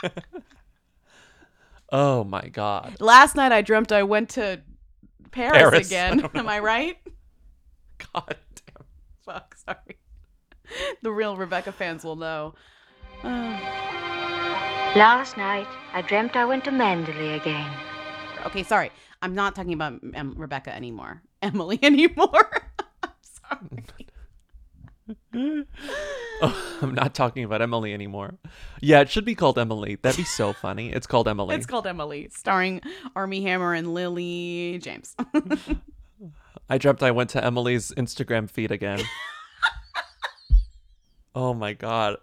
oh my god. Last night I dreamt I went to Paris, Paris. Again. don't. Am I right? God damn. Fuck. Sorry. The real Rebecca fans will know. Uh, Last night, I dreamt I went to Mandalay again. okay, sorry. I'm not talking about um, Rebecca anymore. Emily anymore. Oh, I'm not talking about Emily anymore. Yeah, it should be called Emily. That'd be so funny. It's called Emily. It's called Emily, starring Armie Hammer and Lily James. I dreamt I went to Emily's Instagram feed again. oh my god.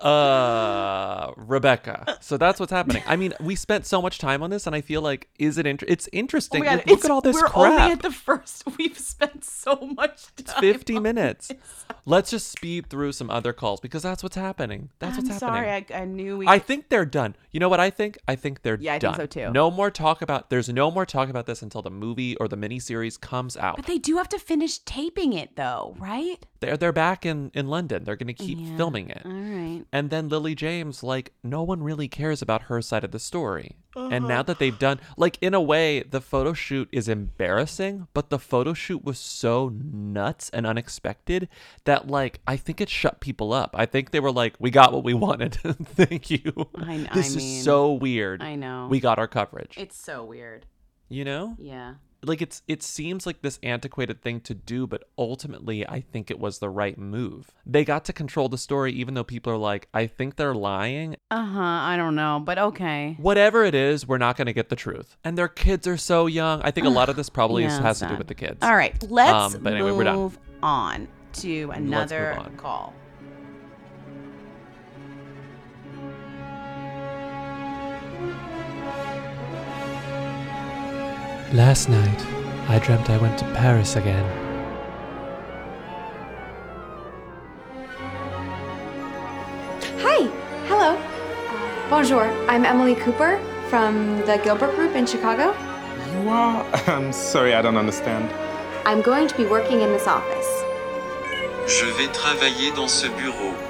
Uh, Rebecca. So that's what's happening. I mean, we spent so much time on this, and I feel like, is it? Inter- it's Oh interesting. my God, Look, look it's- at all this we're crap. only at the first. We've spent so much time. It's 50 minutes. Let's just speed through some other calls because that's what's happening. That's I'm what's happening. sorry. I, I knew we. I think they're done. You know what I think? I think they're done. Yeah, I done. think so too. No more talk about there's no more talk about this until the movie or the miniseries comes out. But they do have to finish taping it, though, right? They're they're back in in London. They're going to keep Yeah. filming it. All right. And then Lily James, like, no one really cares about her side of the story. And Uh-huh. now that they've done, like, in a way, the photo shoot is embarrassing, but the photo shoot was so nuts and unexpected that, like, I think it shut people up. I think they were like, we got what we wanted. Thank you. I- I this mean, is so weird. I know. We got our coverage. It's so weird. you know? Yeah. Like it's it seems like this antiquated thing to do but ultimately i think it was the right move they got to control the story even though people are like i think they're lying Uh huh. I don't know, but okay. whatever it is we're not going to get the truth and their kids are so young i think a lot of this probably Yeah, has to do with the kids All right, let's Um, but anyway we're done move on to another on. call. Last night, I dreamt I went to Paris again. Hi, hello. Bonjour, I'm Emily Cooper from the Gilbert Group in Chicago. You are? I'm sorry, I don't understand. I'm going to be working in this office. Je vais travailler dans ce bureau.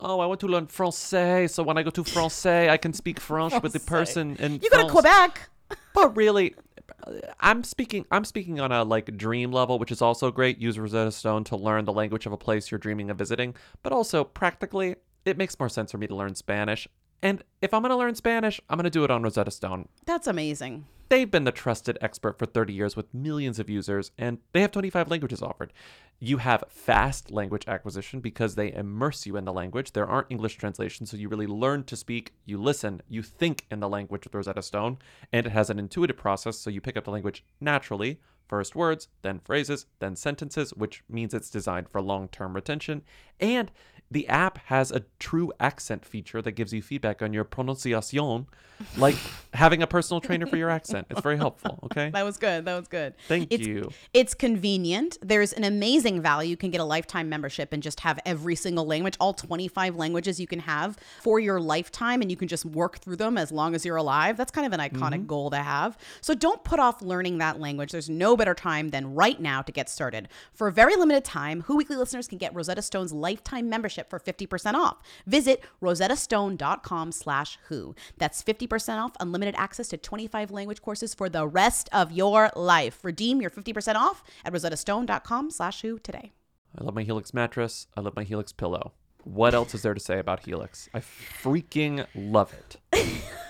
oh i want to learn francais so when i go to francais i can speak french with the person in You go to France. Quebec. but really i'm speaking i'm speaking on a like dream level which is also great use rosetta stone to learn the language of a place you're dreaming of visiting but also practically it makes more sense for me to learn spanish and if i'm going to learn spanish i'm going to do it on rosetta stone That's amazing. They've been the trusted expert for 30 years with millions of users, and they have 25 languages offered. You have fast language acquisition because they immerse you in the language. There aren't English translations, so you really learn to speak, you listen, you think in the language with Rosetta Stone, and it has an intuitive process, so you pick up the language naturally. First words, then phrases, then sentences, which means it's designed for long term retention. And the app has a true accent feature that gives you feedback on your pronunciation, like having a personal trainer for your accent. It's very helpful, okay? That was good. That was good. Thank it's, you. It's convenient. There's an amazing value. You can get a lifetime membership and just have every single language, all 25 languages you can have for your lifetime, and you can just work through them as long as you're alive. That's kind of an iconic Mhm. goal to have. So don't put off learning that language. There's no better time than right now to get started. For a very limited time, Who Weekly listeners can get Rosetta Stone's lifetime membership for 50% off. Visit rosettastone.com slash who. That's 50% off unlimited access to 25 language courses for the rest of your life. Redeem your 50% off at rosettastone.com slash who today. I love my Helix mattress. I love my Helix pillow. What else is there to say about Helix? I freaking love it.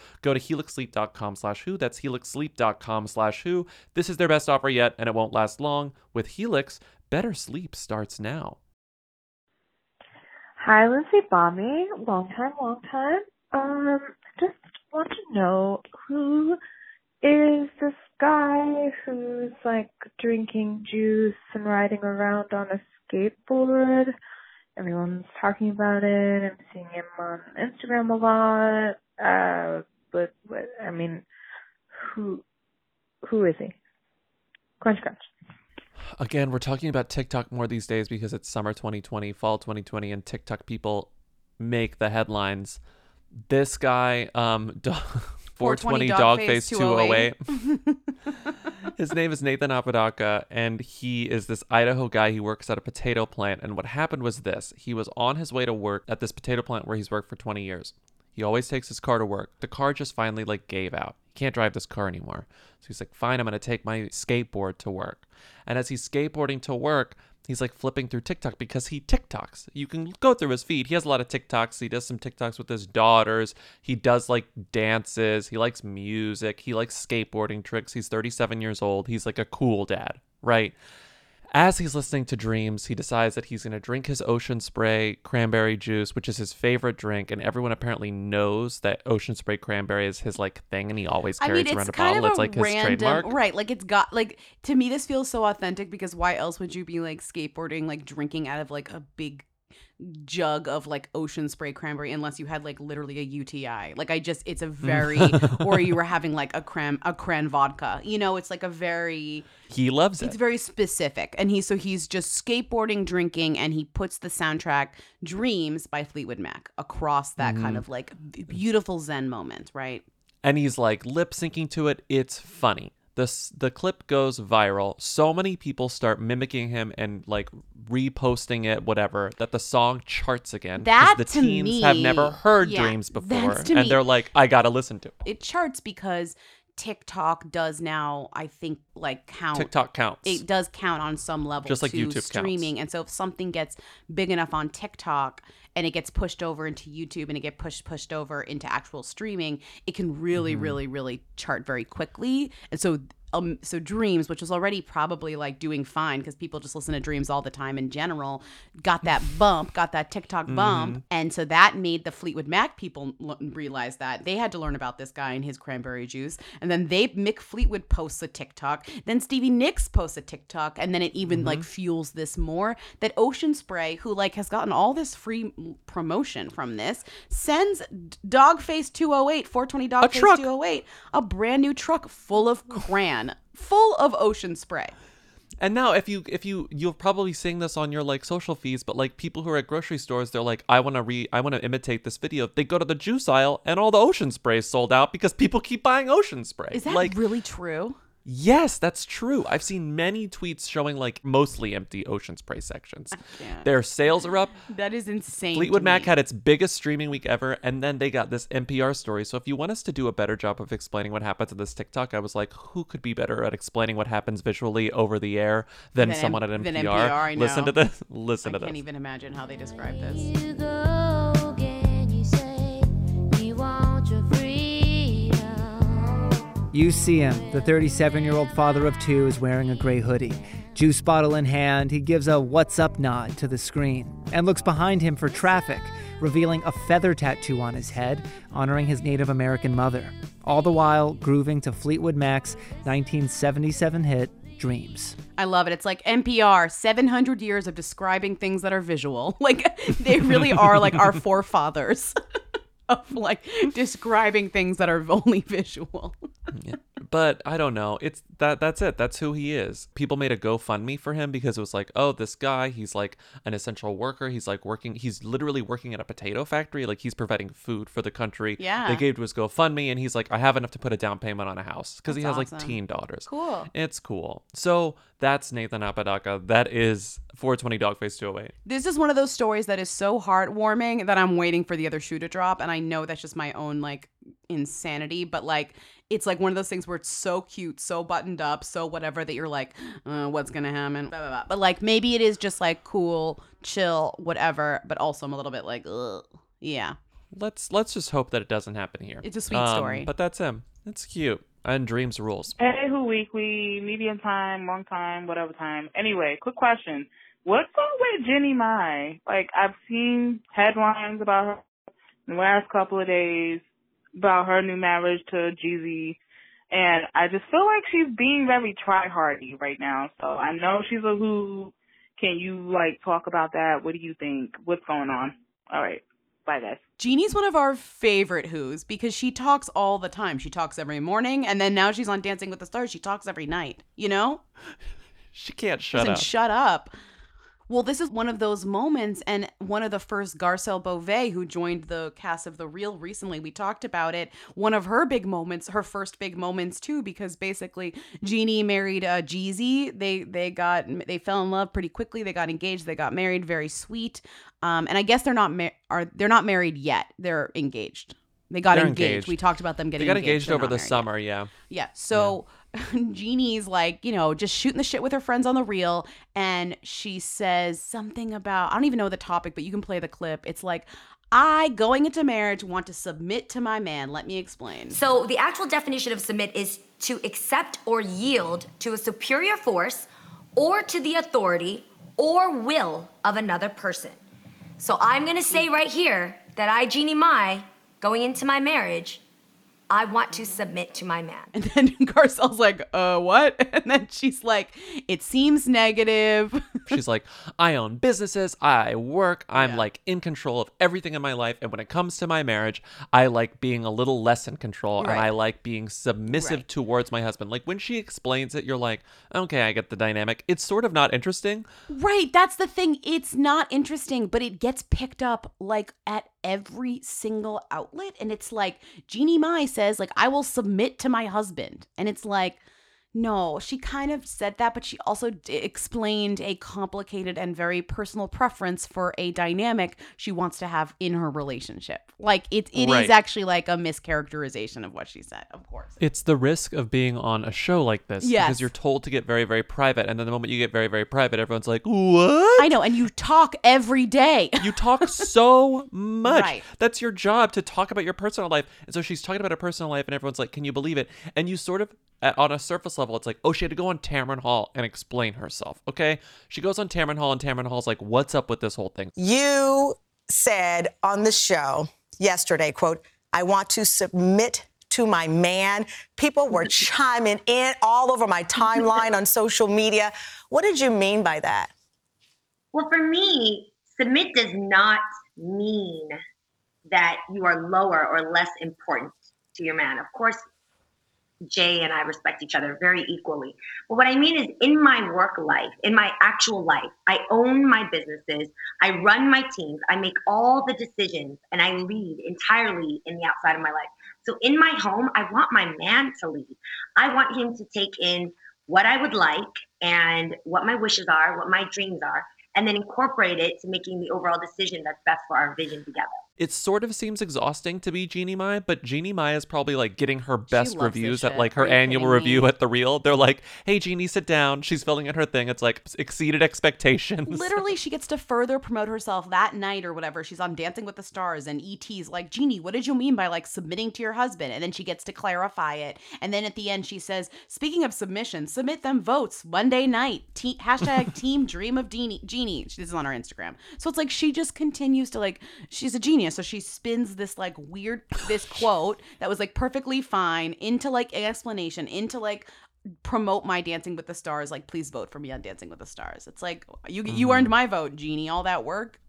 Go to helixsleep.com slash who. That's helixsleep.com slash who. This is their best offer yet, and it won't last long. With Helix, better sleep starts now. Hi, Lindsey Bobby. Long time, long time. Um, just want to know who is this guy who's like drinking juice and riding around on a skateboard? Everyone's talking about it. I'm seeing him on Instagram a lot. Uh, but, but I mean, who who is he? Crunch, crunch. Again, we're talking about TikTok more these days because it's summer 2020, fall 2020, and TikTok people make the headlines. This guy, um, 420 dog Dogface 208. His name is Nathan Apodaca, and he is this Idaho guy. He works at a potato plant. And what happened was this he was on his way to work at this potato plant where he's worked for 20 years. He always takes his car to work. The car just finally like gave out. He can't drive this car anymore. So he's like, fine, I'm going to take my skateboard to work. And as he's skateboarding to work, he's like flipping through TikTok because he TikToks. You can go through his feed. He has a lot of TikToks. He does some TikToks with his daughters. He does like dances. He likes music. He likes skateboarding tricks. He's 37 years old. He's like a cool dad, right? As he's listening to Dreams, he decides that he's going to drink his Ocean Spray cranberry juice, which is his favorite drink, and everyone apparently knows that Ocean Spray cranberry is his like thing, and he always I carries mean, around a bottle. It's like his trademark. right? Like it's got like to me, this feels so authentic because why else would you be like skateboarding, like drinking out of like a big jug of like ocean spray cranberry unless you had like literally a UTI. Like I just it's a very or you were having like a cran a cran vodka. You know, it's like a very He loves it. it's very specific. And he so he's just skateboarding, drinking, and he puts the soundtrack Dreams by Fleetwood Mac across that kind Mhm. of like beautiful zen moment, right? and he's like lip syncing to it. It's funny. The, the clip goes viral. So many people start mimicking him and like reposting it, whatever, that the song charts again. That the to teens have never heard yeah, Dreams before. And me- they're like, I gotta listen to it. it charts because TikTok does now, I think, like count. TikTok counts. It does count on some level, Just like YouTube counts. streaming. And so, if something gets big enough on TikTok and it gets pushed over into YouTube and it get pushed pushed over into actual streaming, it can really, Mm-hmm. really, really chart very quickly. And so. Um, so dreams which was already probably like doing fine because people just listen to dreams all the time in general got that bump got that tiktok bump Mhm. and so that made the Fleetwood Mac people l- realize that they had to learn about this guy and his cranberry juice. And then they Mick Fleetwood posts a TikTok. Then Stevie Nicks posts a TikTok, and then it even like fuels this more. That Ocean Spray, who like has gotten all this free promotion from this, sends Dogface 208, 420 Dogface 208, a brand new truck full of cran, full of Ocean Spray. And now if you if you you're probably seeing this on your like social feeds, but like people who are at grocery stores, they're like, I wanna re I wanna imitate this video. They go to the juice aisle and all the ocean spray is sold out because people keep buying ocean spray. Is that like really true? Yes, that's true. I've seen many tweets showing like mostly empty ocean spray sections. Ah, Their sales are up. That is insane. Fleetwood Mac had its biggest streaming week ever, and then they got this NPR story. So if you want us to do a better job of explaining what happened to this TikTok, I was like, who could be better at explaining what happens visually over the air than, Than M- someone at NPR? than NPR, I Listen to this. Listen I to this. I can't even imagine how they describe this. You see him. The 37 year old father of two is wearing a gray hoodie. Juice bottle in hand, he gives a what's up nod to the screen and looks behind him for traffic, revealing a feather tattoo on his head, honoring his Native American mother. All the while grooving to Fleetwood Mac's 1977 hit, Dreams. I love it. It's like NPR, 700 years of describing things that are visual. Like they really are like our forefathers of like describing things that are only visual. But I don't know. It's that that's it. That's who he is. People made a GoFundMe for him because it was like, oh, this guy, he's like an essential worker. He's like working he's literally working at a potato factory. Like he's providing food for the country. Yeah. They gave to his GoFundMe and he's like, I have enough to put a down payment on a house. Because he has like teen daughters. Cool. It's cool. So that's Nathan Apodaca. That is 420 Dogface 208. This is one of those stories that is so heartwarming that I'm waiting for the other shoe to drop. And I know that's just my own like insanity, but like it's like one of those things where it's so cute, so buttoned up, so whatever that you're like, uh, what's gonna happen? Blah, blah, blah. But like maybe it is just like cool, chill, whatever. But also I'm a little bit like, ugh. yeah. let's let's just hope that it doesn't happen here. It's a sweet Um, story. but that's him. It's cute. And dreams rules. Hey, who weekly, medium time, long time, whatever time. Anyway, quick question. What's up with Jeannie Mai? Like, I've seen headlines about her in the last couple of days about her new marriage to Jeezy. And I just feel like she's being very try-hardy right now. So I know she's a who. Can you, like, talk about that? What do you think? What's going on? All right. Bye, guys. Jeannie's one of our favorite Who's because she talks all the time. She talks every morning, and then now she's on Dancing with the Stars. She talks every night. You know, She can't shut Listen, up. Shut up. Well, this is one of those moments, and one of the first Garcelle Beauvais, who joined the cast of The Real recently, we talked about it. One of her big moments, her first big moments too, because basically Jeannie married uh, Jeezy. They they got they fell in love pretty quickly. They got engaged. They got married. Very sweet. Um, and I guess they're not mar- are they're not married yet. They're engaged. They got engaged. engaged. We talked about them getting. They got engaged They're over the married yet. summer, yeah. Yeah. So Jeannie's like, you know, just shooting the shit with her friends on the Real. And she says something about, I don't even know the topic, but you can play the clip. It's like, I, going into marriage, want to submit to my man. Let me explain. So, the actual definition of submit is to accept or yield to a superior force or to the authority or will of another person. So, I'm gonna say right here that I, Jeannie Mai, going into my marriage, I want to submit to my man. And then Garcelle's like, uh, what? And then she's like, it seems negative. She's like, I own businesses, I work, I'm like in control of everything in my life. And when it comes to my marriage, I like being a little less in control and I like being submissive Right. towards my husband. Like when she explains it, you're like, okay, I get the dynamic. It's sort of not interesting. Right, that's the thing. It's not interesting, but it gets picked up like at every single outlet and it's like Jeannie Mai says like I will submit to my husband. And it's like no, she kind of said that, but she also d- explained a complicated and very personal preference for a dynamic she wants to have in her relationship. Like it, it is Right. actually like a mischaracterization of what she said, of course. It's the risk of being on a show like this Yes. because you're told to get very, very private. And then the moment you get very, very private, everyone's like, what? I know, and you talk every day. You talk so much. Right. That's your job to talk about your personal life. And so she's talking about her personal life, and everyone's like, "Can you believe it?" And you sort of, at, on a surface level, it's like, "Oh, she had to go on Tamron Hall and explain herself." Okay, she goes on Tamron Hall, and Tamron Hall's like, "What's up with this whole thing?" You said on the show yesterday, quote, I want to submit to my man. People were chiming in all over my timeline on social media. What did you mean by that? Well, for me, submit does not mean that you are lower or less important to your man. Of course, Jay and I respect each other very equally. But what I mean is, in my work life, in my actual life, I own my businesses, I run my teams, I make all the decisions, and I lead entirely in the outside of my life. So in my home, I want my man to lead. I want him to take in what I would like and what my wishes are, what my dreams are, and then incorporate it to making the overall decision that's best for our vision together. It sort of seems exhausting to be Jeannie Mai, but Jeannie Mai is probably like getting her best reviews at like her annual kidding me? review at the Real. They're like, "Hey, Jeannie, sit down." She's filling in her thing. It's like exceeded expectations. Literally, she gets to further promote herself that night or whatever. She's on Dancing with the Stars, and ET's like, Jeannie, what did you mean by like submitting to your husband? And then she gets to clarify it. And then at the end, she says, Speaking of submission, submit them votes Monday night. Te- hashtag Team Dream of. Jeannie. This is on her Instagram. So it's like she just continues to like, she's a genius. So she spins this like weird, this quote that was like perfectly fine into like an explanation, into like, promote my Dancing with the Stars. Like, please vote for me on Dancing with the Stars. It's like you you Mhm. earned my vote, Jeannie. All that work,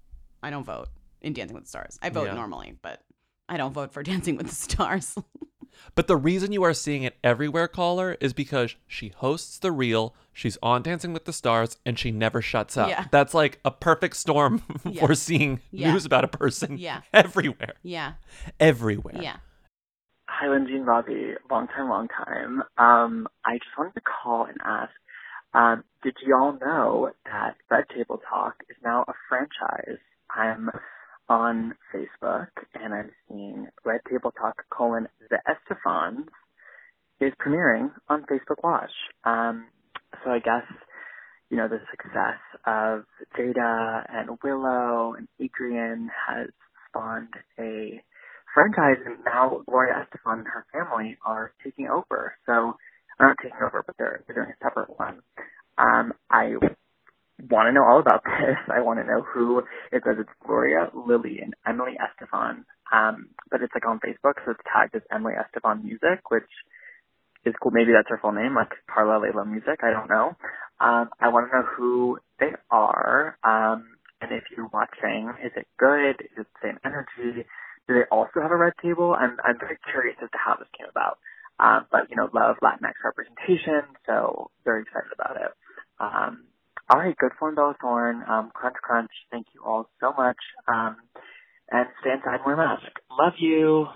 I don't vote in Dancing with the Stars. I vote Yeah. normally, but I don't vote for Dancing with the Stars. But the reason you are seeing it everywhere, caller, is because she hosts the Real, she's on Dancing with the Stars, and she never shuts up. Yeah. That's like a perfect storm Yeah. for seeing Yeah. news about a person Yeah. everywhere. yeah, Everywhere. yeah. Hi, Lindsey and Bobby. Long time, long time. Um, I just wanted to call and ask, um, did y'all know that Red Table Talk is now a franchise? I'm on Facebook and I'm seeing Red Table Talk colon the Estefans is premiering on Facebook Watch. Um, so I guess, you know, the success of Jada and Willow and Adrienne has spawned a franchise, and now Gloria Estefan and her family are taking over. So, not taking over, but they're, they're doing a separate one. Um, I want to know all about this. I want to know who it says it's Gloria, Lily, and Emily Estefan. Um, but it's like on Facebook, so it's tagged as Emily Estefan Music, which is cool. Maybe that's her full name, like Carla Layla Music. I don't know. Um, I want to know who they are. Um, and if you're watching, is it good? Is it the same energy? Do they also have a red table? I'm, I'm very curious as to how this came about. Um, but, you know, love Latinx representation, so very excited about it. Um, all right, good form, Bella Thorne. Um, crunch, crunch. Thank you all so much. Um, and stay inside and wear a mask. Love you.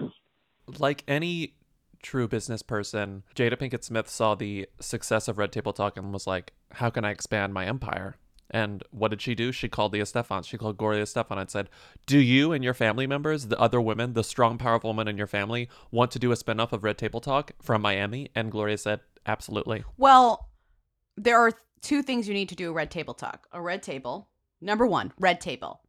Like any true business person, Jada Pinkett Smith saw the success of Red Table Talk and was like, how can I expand my empire? And what did she do? She called the Estefans. She called Gloria Estefan and said, Do you and your family members, the other women, the strong, powerful women in your family, want to do a spinoff of Red Table Talk from Miami? And Gloria said, Absolutely. Well, there are two things you need to do a red table talk. A red table. Number one, red table.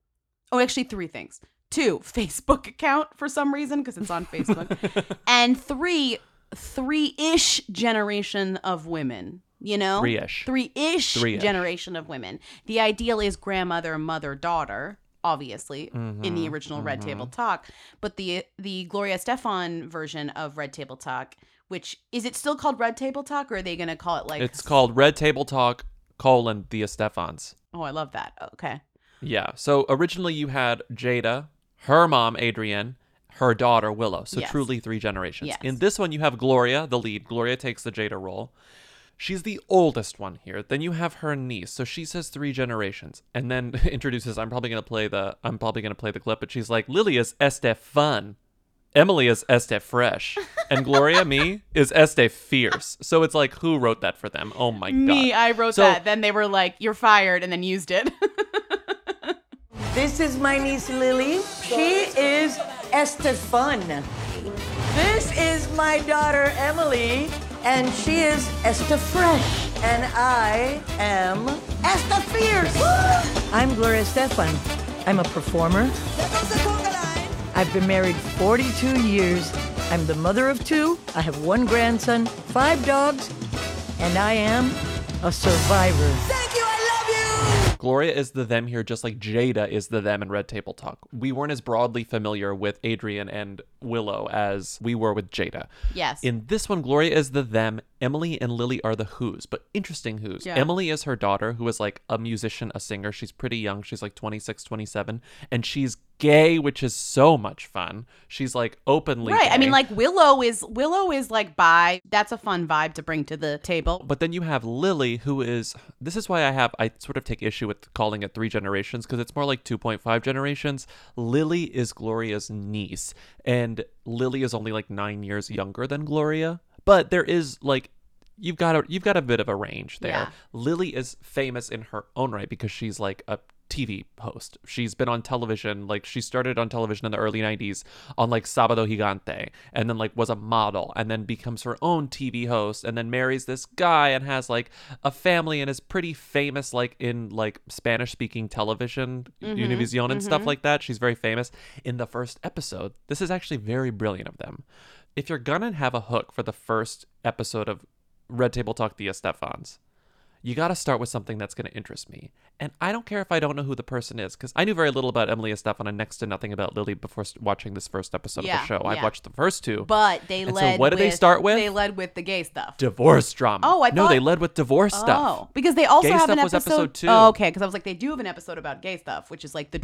Oh, actually, three things. Two, Facebook account for some reason because it's on Facebook. and three, three ish generation of women. You know, Three-ish. three ish Three-ish. generation of women. The ideal is grandmother, mother, daughter. Obviously, in the Mhm, original Red mhm. Table Talk, but the the Gloria Estefan version of Red Table Talk, which is it still called Red Table Talk, or are they going to call it like? it's called Red Table Talk, colon, the Estefans. Oh, I love that. Okay. Yeah. So originally you had Jada, her mom, Adrienne, her daughter, Willow. So Yes. truly three generations. Yes. In this one, you have Gloria, the lead. Gloria takes the Jada role. She's the oldest one here. Then you have her niece. So she says three generations. And then introduces, I'm probably gonna play the I'm probably gonna play the clip, but she's like, Lily is este fun. Emily is este fresh. And Gloria, me, is este fierce. So it's like, who wrote that for them? Oh my god. Me, I wrote So- that. Then they were like, "You're fired," and then used it. This is my niece Lily. She is Estefan. This is my daughter Emily, and she is Esther Fresh. And I am Esther Fierce. I'm Gloria Estefan. I'm a performer. I've been married 42 years. I'm the mother of two. I have one grandson, five dogs, and I am a survivor. Thank you. I love you. Gloria is the them here, just like Jada is the them in Red Table Talk. We weren't as broadly familiar with Adrienne and Willow as we were with Jada. Yes. In this one, Gloria is the them. Emily and Lily are the who's, but interesting who's. Yeah. Emily is her daughter, who is like a musician, a singer. She's pretty young. She's like 26, 27. And she's gay, which is so much fun. She's like openly right. I mean, like Willow is Willow is like bi. That's a fun vibe to bring to the table. But then you have Lily, who is. This is why I have. I sort of take issue with calling it three generations because it's more like 2.5 generations. Lily is Gloria's niece, and Lily is only like nine years younger than Gloria. But there is like. You've got a you've got a bit of a range there. Yeah. Lily is famous in her own right because she's like a TV host. She's been on television, like she started on television in the early 90s on like Sábado Gigante and then like was a model and then becomes her own TV host and then marries this guy and has like a family and is pretty famous like in like Spanish speaking television, Mhm, Univision and stuff mhm. like that. She's very famous in the first episode. This is actually very brilliant of them. If you're gonna have a hook for the first episode of Red Table Talk the Estefans, you got to start with something that's going to interest me. And I don't care if I don't know who the person is, because I knew very little about Emily Estefan and next to nothing about Lily before watching this first episode Yeah, of the show. I've watched the first two. But they And led. So what did they start with? They led with the gay stuff. divorce drama. Oh, I thought, no, they led with divorce stuff. Oh, because they also Gay have an stuff was episode. episode two. Oh, okay. Because I was like, they do have an episode about gay stuff, which is like the,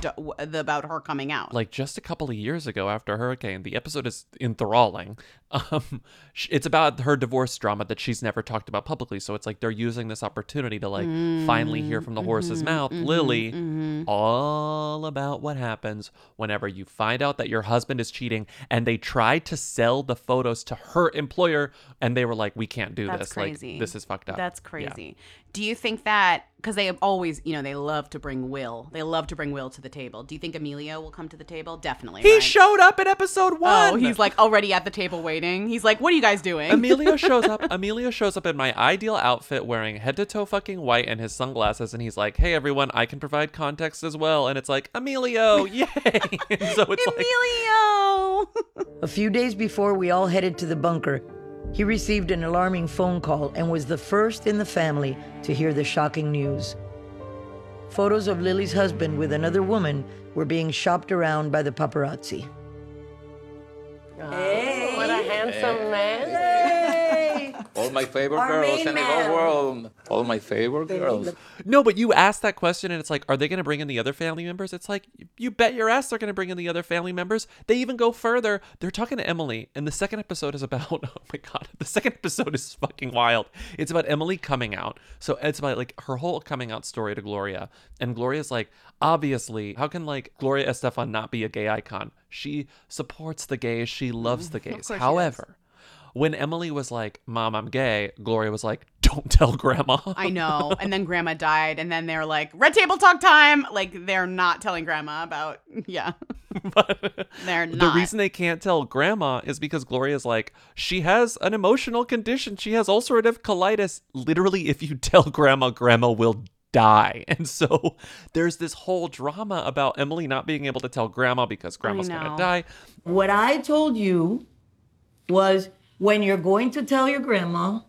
the about her coming out. Like just a couple of years ago after Hurricane, the episode is enthralling. Um, it's about her divorce drama that she's never talked about publicly. So it's like they're using this opportunity to like finally hear from the horse's mhm, mouth, mhm, Lily, mhm. all about what happens whenever you find out that your husband is cheating. And they tried to sell the photos to her employer, and they were like, "We can't do That's this. crazy. Like this is fucked up." That's crazy. Do you think that because they have always, you know, they love to bring Will, they love to bring Will to the table. Do you think Emilio will come to the table? Definitely. He right? showed up in episode oh, one. Oh, he's like already at the table waiting. He's like, "What are you guys doing?" Emilio shows up. Emilio shows up in my ideal outfit, wearing head to toe fucking white and his sunglasses, and he's like, "Hey everyone, I can provide context as well." And it's like Emilio, yay! so it's like Emilio. know. A few days before we all headed to the bunker, he received an alarming phone call and was the first in the family to hear the shocking news. Photos of Lily's husband with another woman were being shopped around by the paparazzi. Hey, what a handsome man. Hey. All my favorite Our girls in the whole world. All my favorite girls. No, but you asked that question and it's like, are they going to bring in the other family members? It's like, you bet your ass they're going to bring in the other family members. They even go further. They're talking to Emily, and the second episode is about, oh my God, the second episode is fucking wild. It's about Emily coming out. So it's about like her whole coming out story to Gloria. And Gloria's like, obviously, how can like Gloria Estefan not be a gay icon? She supports the gays, she loves mm, the gays. course she. However, when Emily was like, Mom, I'm gay, Gloria was like, Don't tell grandma. I know. And then grandma died, and then they're like, red table talk time. Like, they're not telling grandma about, yeah. they're not. The reason they can't tell grandma is because Gloria's like, she has an emotional condition. She has ulcerative colitis. Literally, if you tell grandma, grandma will die. And so there's this whole drama about Emily not being able to tell grandma because grandma's going to die. What I told you was when you're going to tell your grandma,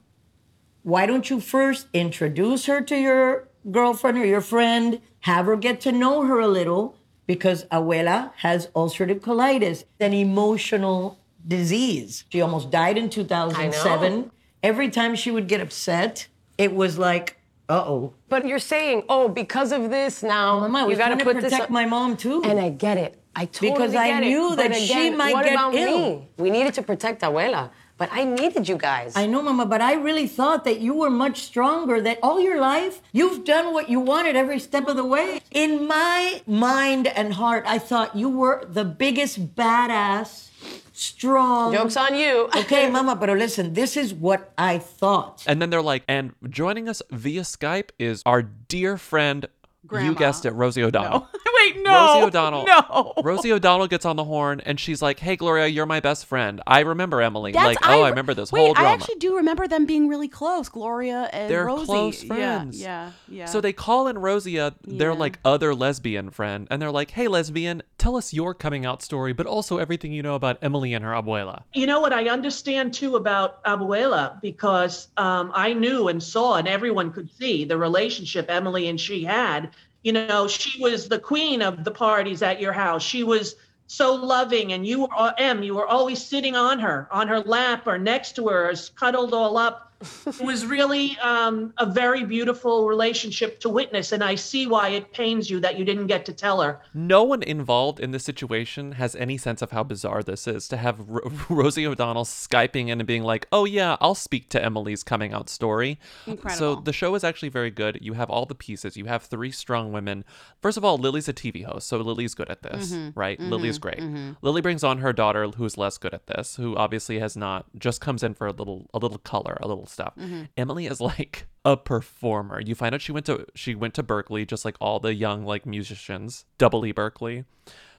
why don't you first introduce her to your girlfriend or your friend, have her get to know her a little, because abuela has ulcerative colitis, an emotional disease. She almost died in 2007. Every time she would get upset, it was like, uh oh. But you're saying, oh, because of this now, Mama, you got to put this protect up- my mom too. And I get it. I totally Because I it. knew But that she might what get about ill. Me? We needed to protect Abuela, but I needed you guys. I know, Mama, but I really thought that you were much stronger, that all your life you've done what you wanted every step of the way. In my mind and heart, I thought you were the biggest badass, strong. Joke's on you. okay, Mama, but listen, this is what I thought. And then they're like, and joining us via Skype is our dear friend, Grandma. you guessed it, Rosie O'Donnell. Wait, no. Rosie O'Donnell. No. Rosie O'Donnell gets on the horn and she's like, "Hey, Gloria, you're my best friend. I remember Emily. That's- like, oh, I, remember this wait, whole drama. I actually do remember them being really close, Gloria and They're Rosie. close Yeah, friends. Yeah, yeah. So they call in Rosie, their Yeah. like other lesbian friend, and they're like, "Hey, lesbian, tell us your coming out story, but also everything you know about Emily and her abuela." You know what I understand too about Abuela because um, I knew and saw, and everyone could see the relationship Emily and she had. You know, she was the queen of the parties at your house. She was so loving, and you were Em. You were always sitting on her, on her lap, or next to her, or cuddled all up. It was really um, a very beautiful relationship to witness, and I see why it pains you that you didn't get to tell her. No one involved in this situation has any sense of how bizarre this is to have Ro- Rosie O'Donnell skyping in and being like, "Oh yeah, I'll speak to Emily's coming out story." Incredible. So the show is actually very good. You have all the pieces. You have three strong women. First of all, Lily's a TV host, so Lily's good at this, Mhm, right? Lily's mhm, great. mhm. Lily brings on her daughter, who's less good at this, who obviously has not just comes in for a little a little color, a little stuff. Mhm. Emily is like a performer. You find out she went to she went to Berklee, just like all the young like musicians, double E Berklee.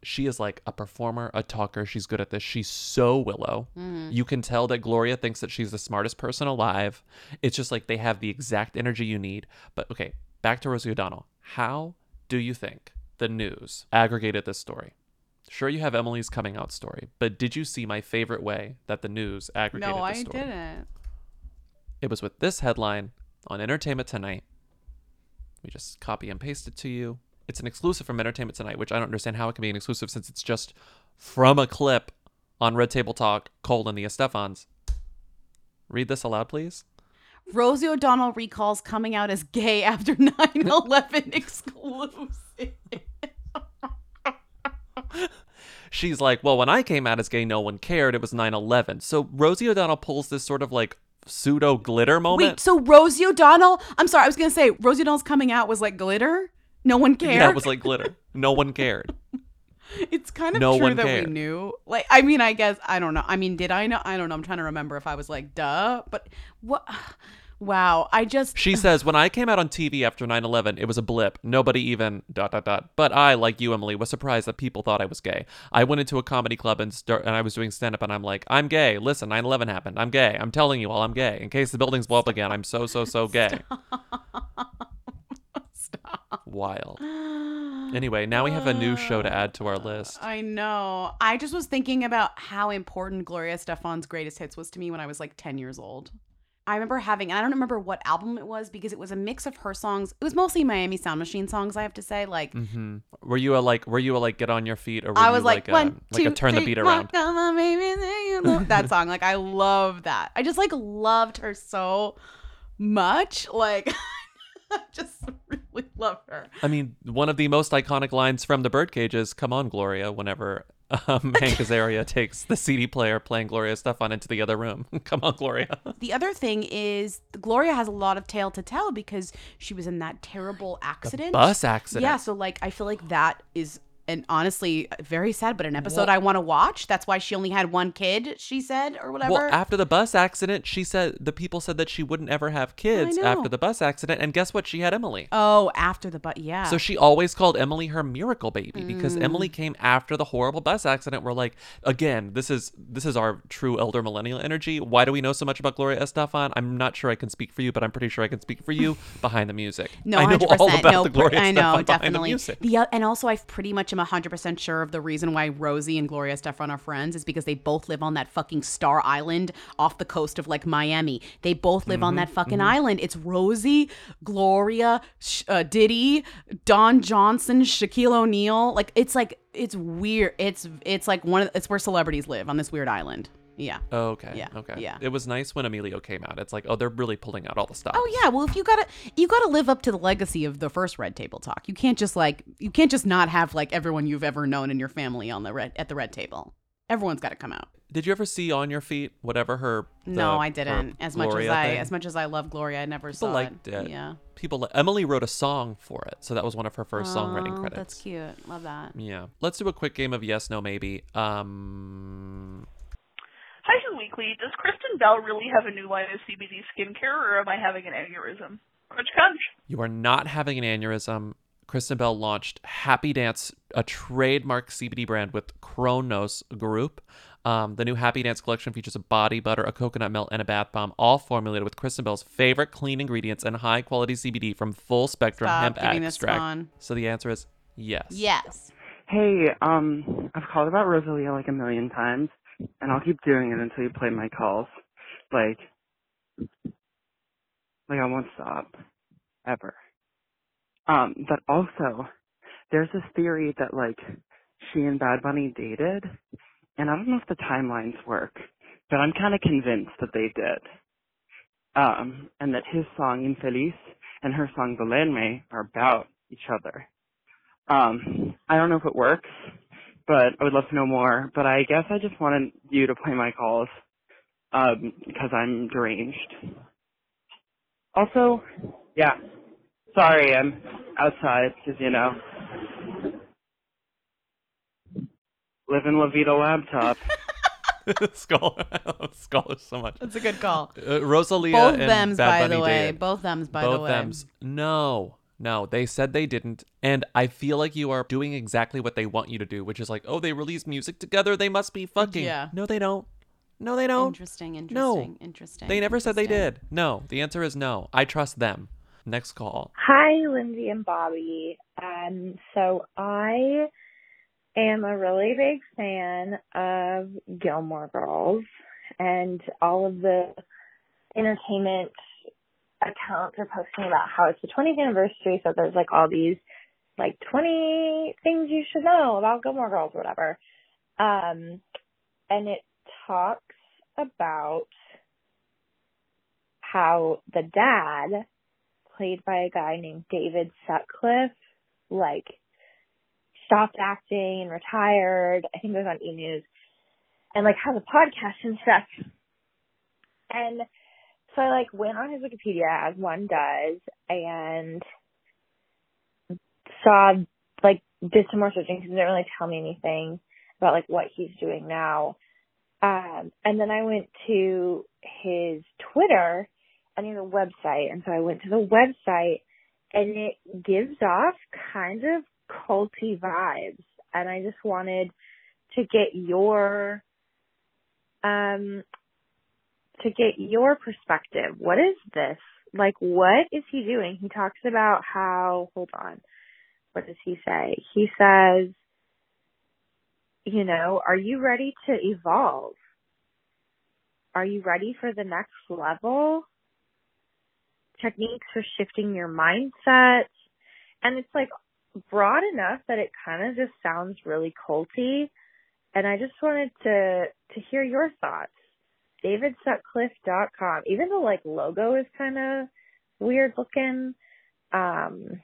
She is like a performer, a talker. She's good at this. She's so Willow. Mhm. You can tell that Gloria thinks that she's the smartest person alive. It's just like they have the exact energy you need. But okay, back to Rosie O'Donnell. How do you think the news aggregated this story? Sure, you have Emily's coming out story, but did you see my favorite way that the news aggregated no, the story? No, I didn't. It was with this headline on Entertainment Tonight. We just copy and paste it to you. It's an exclusive from Entertainment Tonight, which I don't understand how it can be an exclusive since it's just from a clip on Red Table Talk, colon the Estefans. Read this aloud, please. Rosie O'Donnell recalls coming out as gay after 9/11 exclusive. She's like, well, when I came out as gay, no one cared. It was 9 11. So Rosie O'Donnell pulls this sort of like pseudo glitter moment. Wait, so Rosie O'Donnell? I'm sorry, I was gonna say Rosie O'Donnell's coming out was like glitter. No one cared. Yeah, it was like glitter. No one cared. It's kind of No true that cared. we knew. Like, I mean, I guess I don't know. I mean, did I know? I don't know. I'm trying to remember if I was like, duh. But what? Wow. I just. She says, when I came out on TV after 9 11, it was a blip. Nobody even dot dot dot. But I, like you, Emily, was surprised that people thought I was gay. I went into a comedy club and start, and I was doing stand up, and I'm like, I'm gay. Listen, 9 11 happened. I'm gay. I'm telling you all I'm gay. In case the buildings blow up again, I'm so, so, so gay. Stop. Wild. Anyway, now we have a new show to add to our list. I know. I just was thinking about how important Gloria Estefan's greatest hits was to me when I was like 10 years old. I remember having, and I don't remember what album it was because it was a mix of her songs. It was mostly Miami Sound Machine songs, I have to say. Like, mm-hmm. Were you a like? Were you a like? Get on your feet, or were I was you like, like, one, a, like a turn the beat around? on, baby, that song. Like, I love that. I just like loved her so much. Like, I just really love her. I mean, one of the most iconic lines from the Birdcage is "Come on, Gloria." Whenever um, Hank Azaria takes the CD player playing Gloria Estefan into the other room, "Come on, Gloria." The other thing is Gloria has a lot of tale to tell because she was in that terrible accident. bus accident. Yeah, so like I feel like that is and honestly very sad, but an episode Well- I want to watch. That's why she only had one kid, she said, or whatever. Well, after the bus accident, she said the people said that she wouldn't ever have kids after the bus accident, and guess what? She had Emily. oh, after the bus yeah. So she always called Emily her miracle baby because Mm. Emily came after the horrible bus accident. We're like, again, this is this is our true elder millennial energy. Why do we know so much about Gloria Estefan? I'm not sure I can speak for you, but I'm pretty sure I can speak for you behind the music. No, I know 100%. all about no, the Gloria I know, Estefan behind the definitely. music. The, o- and also, i've pretty much am 100% sure of the reason why Rosie and Gloria Estefan are friends is because they both live on that fucking Star Island off the coast of like Miami. They both live on Mm-hmm, that fucking mhm. island. It's Rosie, Gloria, Sh- uh, Diddy, Don Johnson, Shaquille O'Neal. Like, it's like, it's weird. It's, it's like one of, it's where celebrities live on this weird island. Yeah. Okay. Yeah. Okay. Yeah. It was nice when Emilio came out. It's like, oh, they're really pulling out all the stuff. Oh yeah, well if you gotta you gotta live up to the legacy of the first Red Table Talk. You can't just like you can't just not have like everyone you've ever known in your family on the red at the Red Table. Everyone's got to come out. Did you ever see On Your Feet? Whatever her. no, the- I didn't. As much as I thing? as much as I love Gloria, I never People saw liked it. it. Yeah. People. li- Emily wrote a song for it, so that was one of her first songwriting Oh, credits. That's cute. Love that. Yeah. Let's do a quick game of yes, no, maybe. Um. Fashion Weekly, does Kristen Bell really have a new line of CBD skincare, or am I having an aneurysm? Crunch crunch. You are not having an aneurysm. Kristen Bell launched Happy Dance, a trademark CBD brand with Cronos Group. Um, the new Happy Dance collection features a body butter, a coconut milk, and a bath bomb, all formulated with Kristen Bell's favorite clean ingredients and high quality CBD from full spectrum Stop hemp giving this extract. on. So the answer is yes. Yes. Hey, um, I've called about Rosalia like a million times, and I'll keep doing it until you play my calls. Like, like I won't stop, ever. Um, but also, there's this theory that like she and Bad Bunny dated, and I don't know if the timelines work, but I'm kind of convinced that they did. Um, and that his song Infeliz and her song Dolerme are about each other. Um, I don't know if it works, but I would love to know more. But I guess I just wanted you to play my calls um, because I'm deranged. Also, yeah, sorry, I'm outside because you know, living La Vida laptop. Skull. I love Skull so much. That's a good call. Uh, Rosalia Both and thems, Bad by Bunny the way. dated. Both thems, by Both the way. thems. No, no. They said they didn't, and I feel like you are doing exactly what they want you to do, which is like, oh, they release music together. They must be fucking. Yeah. No, they don't. No, they don't. Interesting, interesting, No. interesting. They never said they did. No. The answer is no. I trust them. Next call. Hi, Lindsey and Bobby. Um, so I am a really big fan of Gilmore Girls and all of the entertainment accounts are posting about how it's the 20th anniversary, so there's like all these like 20 things you should know about Gilmore Girls or whatever. Um, and it talks about how the dad, played by a guy named David Sutcliffe, like stopped acting and retired. I think it was on E News, and like has a podcast and stuff. And so I like went on his Wikipedia as one does, and saw like did some more searching because it didn't really tell me anything about like what he's doing now. Um, and then I went to his Twitter and a website, and so I went to the website, and it gives off kind of culty vibes, and I just wanted to get your um to get your perspective. What is this? Like what is he doing? He talks about how hold on. what does he say? He says, you know, are you ready to evolve? Are you ready for the next level? Techniques for shifting your mindset. And it's like broad enough that it kind of just sounds really culty. And I just wanted to, to hear your thoughts. DavidSutcliffe.com. Even the like logo is kind of weird looking. Um,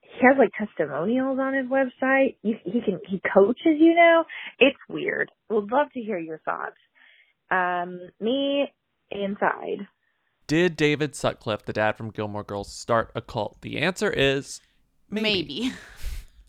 he has like testimonials on his website. You, he can he coaches you now. It's weird. Would love to hear your thoughts. Um, me inside. Did David Sutcliffe, the dad from Gilmore Girls, start a cult? The answer is maybe. maybe.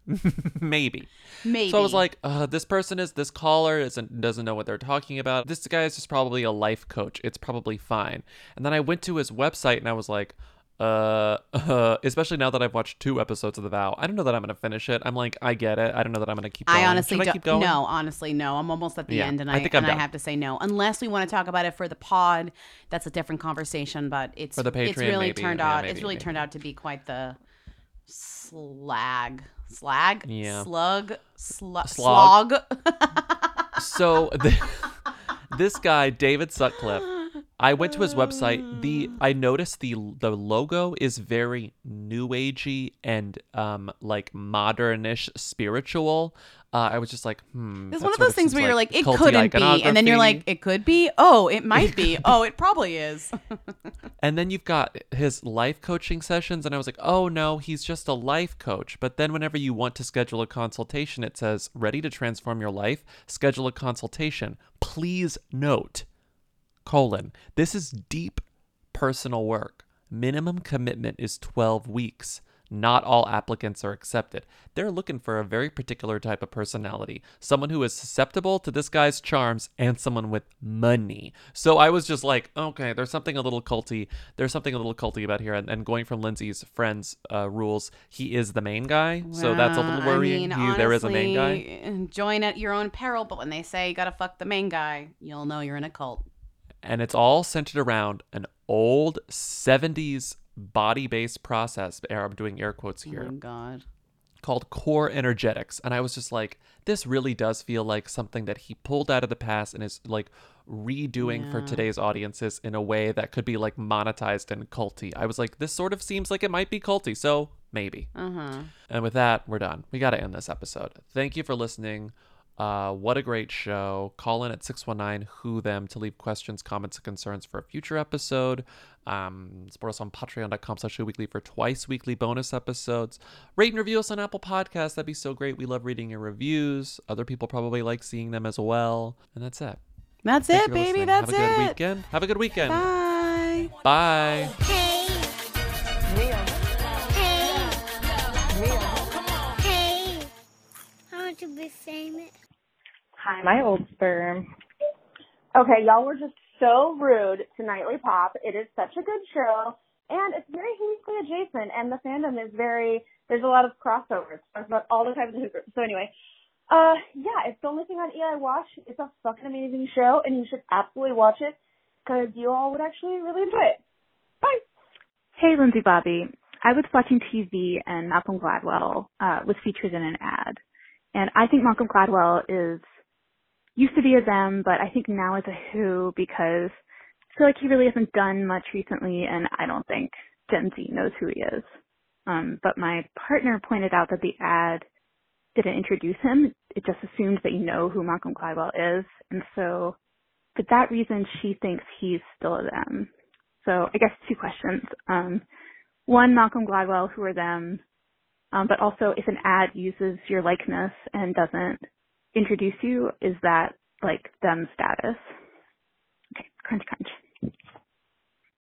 Maybe. So I was like, uh, this person is this caller isn't doesn't know what they're talking about. This guy is just probably a life coach. It's probably fine. And then I went to his website and I was like, uh, uh, especially now that I've watched two episodes of The Vow, I don't know that I'm gonna finish it. I'm like, I get it. I don't know that I'm gonna keep. Going. I honestly Should I don't. keep going? No, honestly, no. I'm almost at the Yeah, end, and I I, think I'm and I done. have to say no, unless we want to talk about it for the pod. That's a different conversation, but it's For the Patreon, it's really maybe. turned Yeah, out. it's really maybe. turned out to be quite the slag, slag, Yeah. slug, slu- Slog. slog. so the, this guy David Sutcliffe, I went to his website. The I noticed the the logo is very new agey and um like modernish spiritual. Uh, I was just like, hmm. It's one of those things where you're like, it couldn't be, and then you're like, it could be. Oh, it might be. oh, it probably is. And then you've got his life coaching sessions, and I was like, oh no, he's just a life coach. But then whenever you want to schedule a consultation, it says, ready to transform your life, schedule a consultation. Please note, colon, this is deep personal work. Minimum commitment is 12 weeks. Not all applicants are accepted. They're looking for a very particular type of personality, someone who is susceptible to this guy's charms and someone with money. So I was just like, okay, there's something a little culty. There's something a little culty about here. And, and going from Lindsey's friends' uh, rules, he is the main guy. so that's a little worrying. I mean, He- there is a main guy. honestly, Join at your own peril, but when they say you gotta fuck the main guy, you'll know you're in a cult. and it's all centered around an old 70s body-based process air- i'm doing air quotes here Oh god. called core energetics and i was just like this really does feel like something that he pulled out of the past and is like redoing for today's audiences in a way that could be like monetized and culty i was like this sort of seems like it might be culty so maybe Uh huh. and with that, we're done. We got to end this episode. Thank you for listening. Uh, what a great show. Call in at 619 Who Them to leave questions, comments, and concerns for a future episode. Um, support us on patreon.com slash weekly for twice weekly bonus episodes. Rate and review us on Apple Podcasts. That'd be so great. We love reading your reviews. Other people probably like seeing them as well. And that's it. That's Thank it, baby. listening. That's Have a good it. weekend. Have a good weekend. Bye. Bye. Hey. Hey. Hey, I want to be famous. Hi, my old sperm. Okay, y'all were just so rude to Nightly Pop. It is such a good show, and it's very weekly adjacent, and the fandom is very. There's a lot of crossovers. Talks about all the types of groups. So anyway, uh, yeah, it's the only thing on EI Watch. It's a fucking amazing show, and you should absolutely watch it because you all would actually really enjoy it. Bye. Hey, Lindsey Bobby. I was watching TV and Malcolm Gladwell uh, was featured in an ad. And I think Malcolm Gladwell is, used to be a them, but I think now is a who because I feel like he really hasn't done much recently and I don't think Gen Z knows who he is. Um, but my partner pointed out that the ad didn't introduce him. It just assumed that you know who Malcolm Gladwell is. And so for that reason, she thinks he's still a them. So I guess two questions. Um, one, Malcolm Gladwell, who are them? Um, but also, if an ad uses your likeness and doesn't introduce you, is that like them status? Okay, crunch crunch.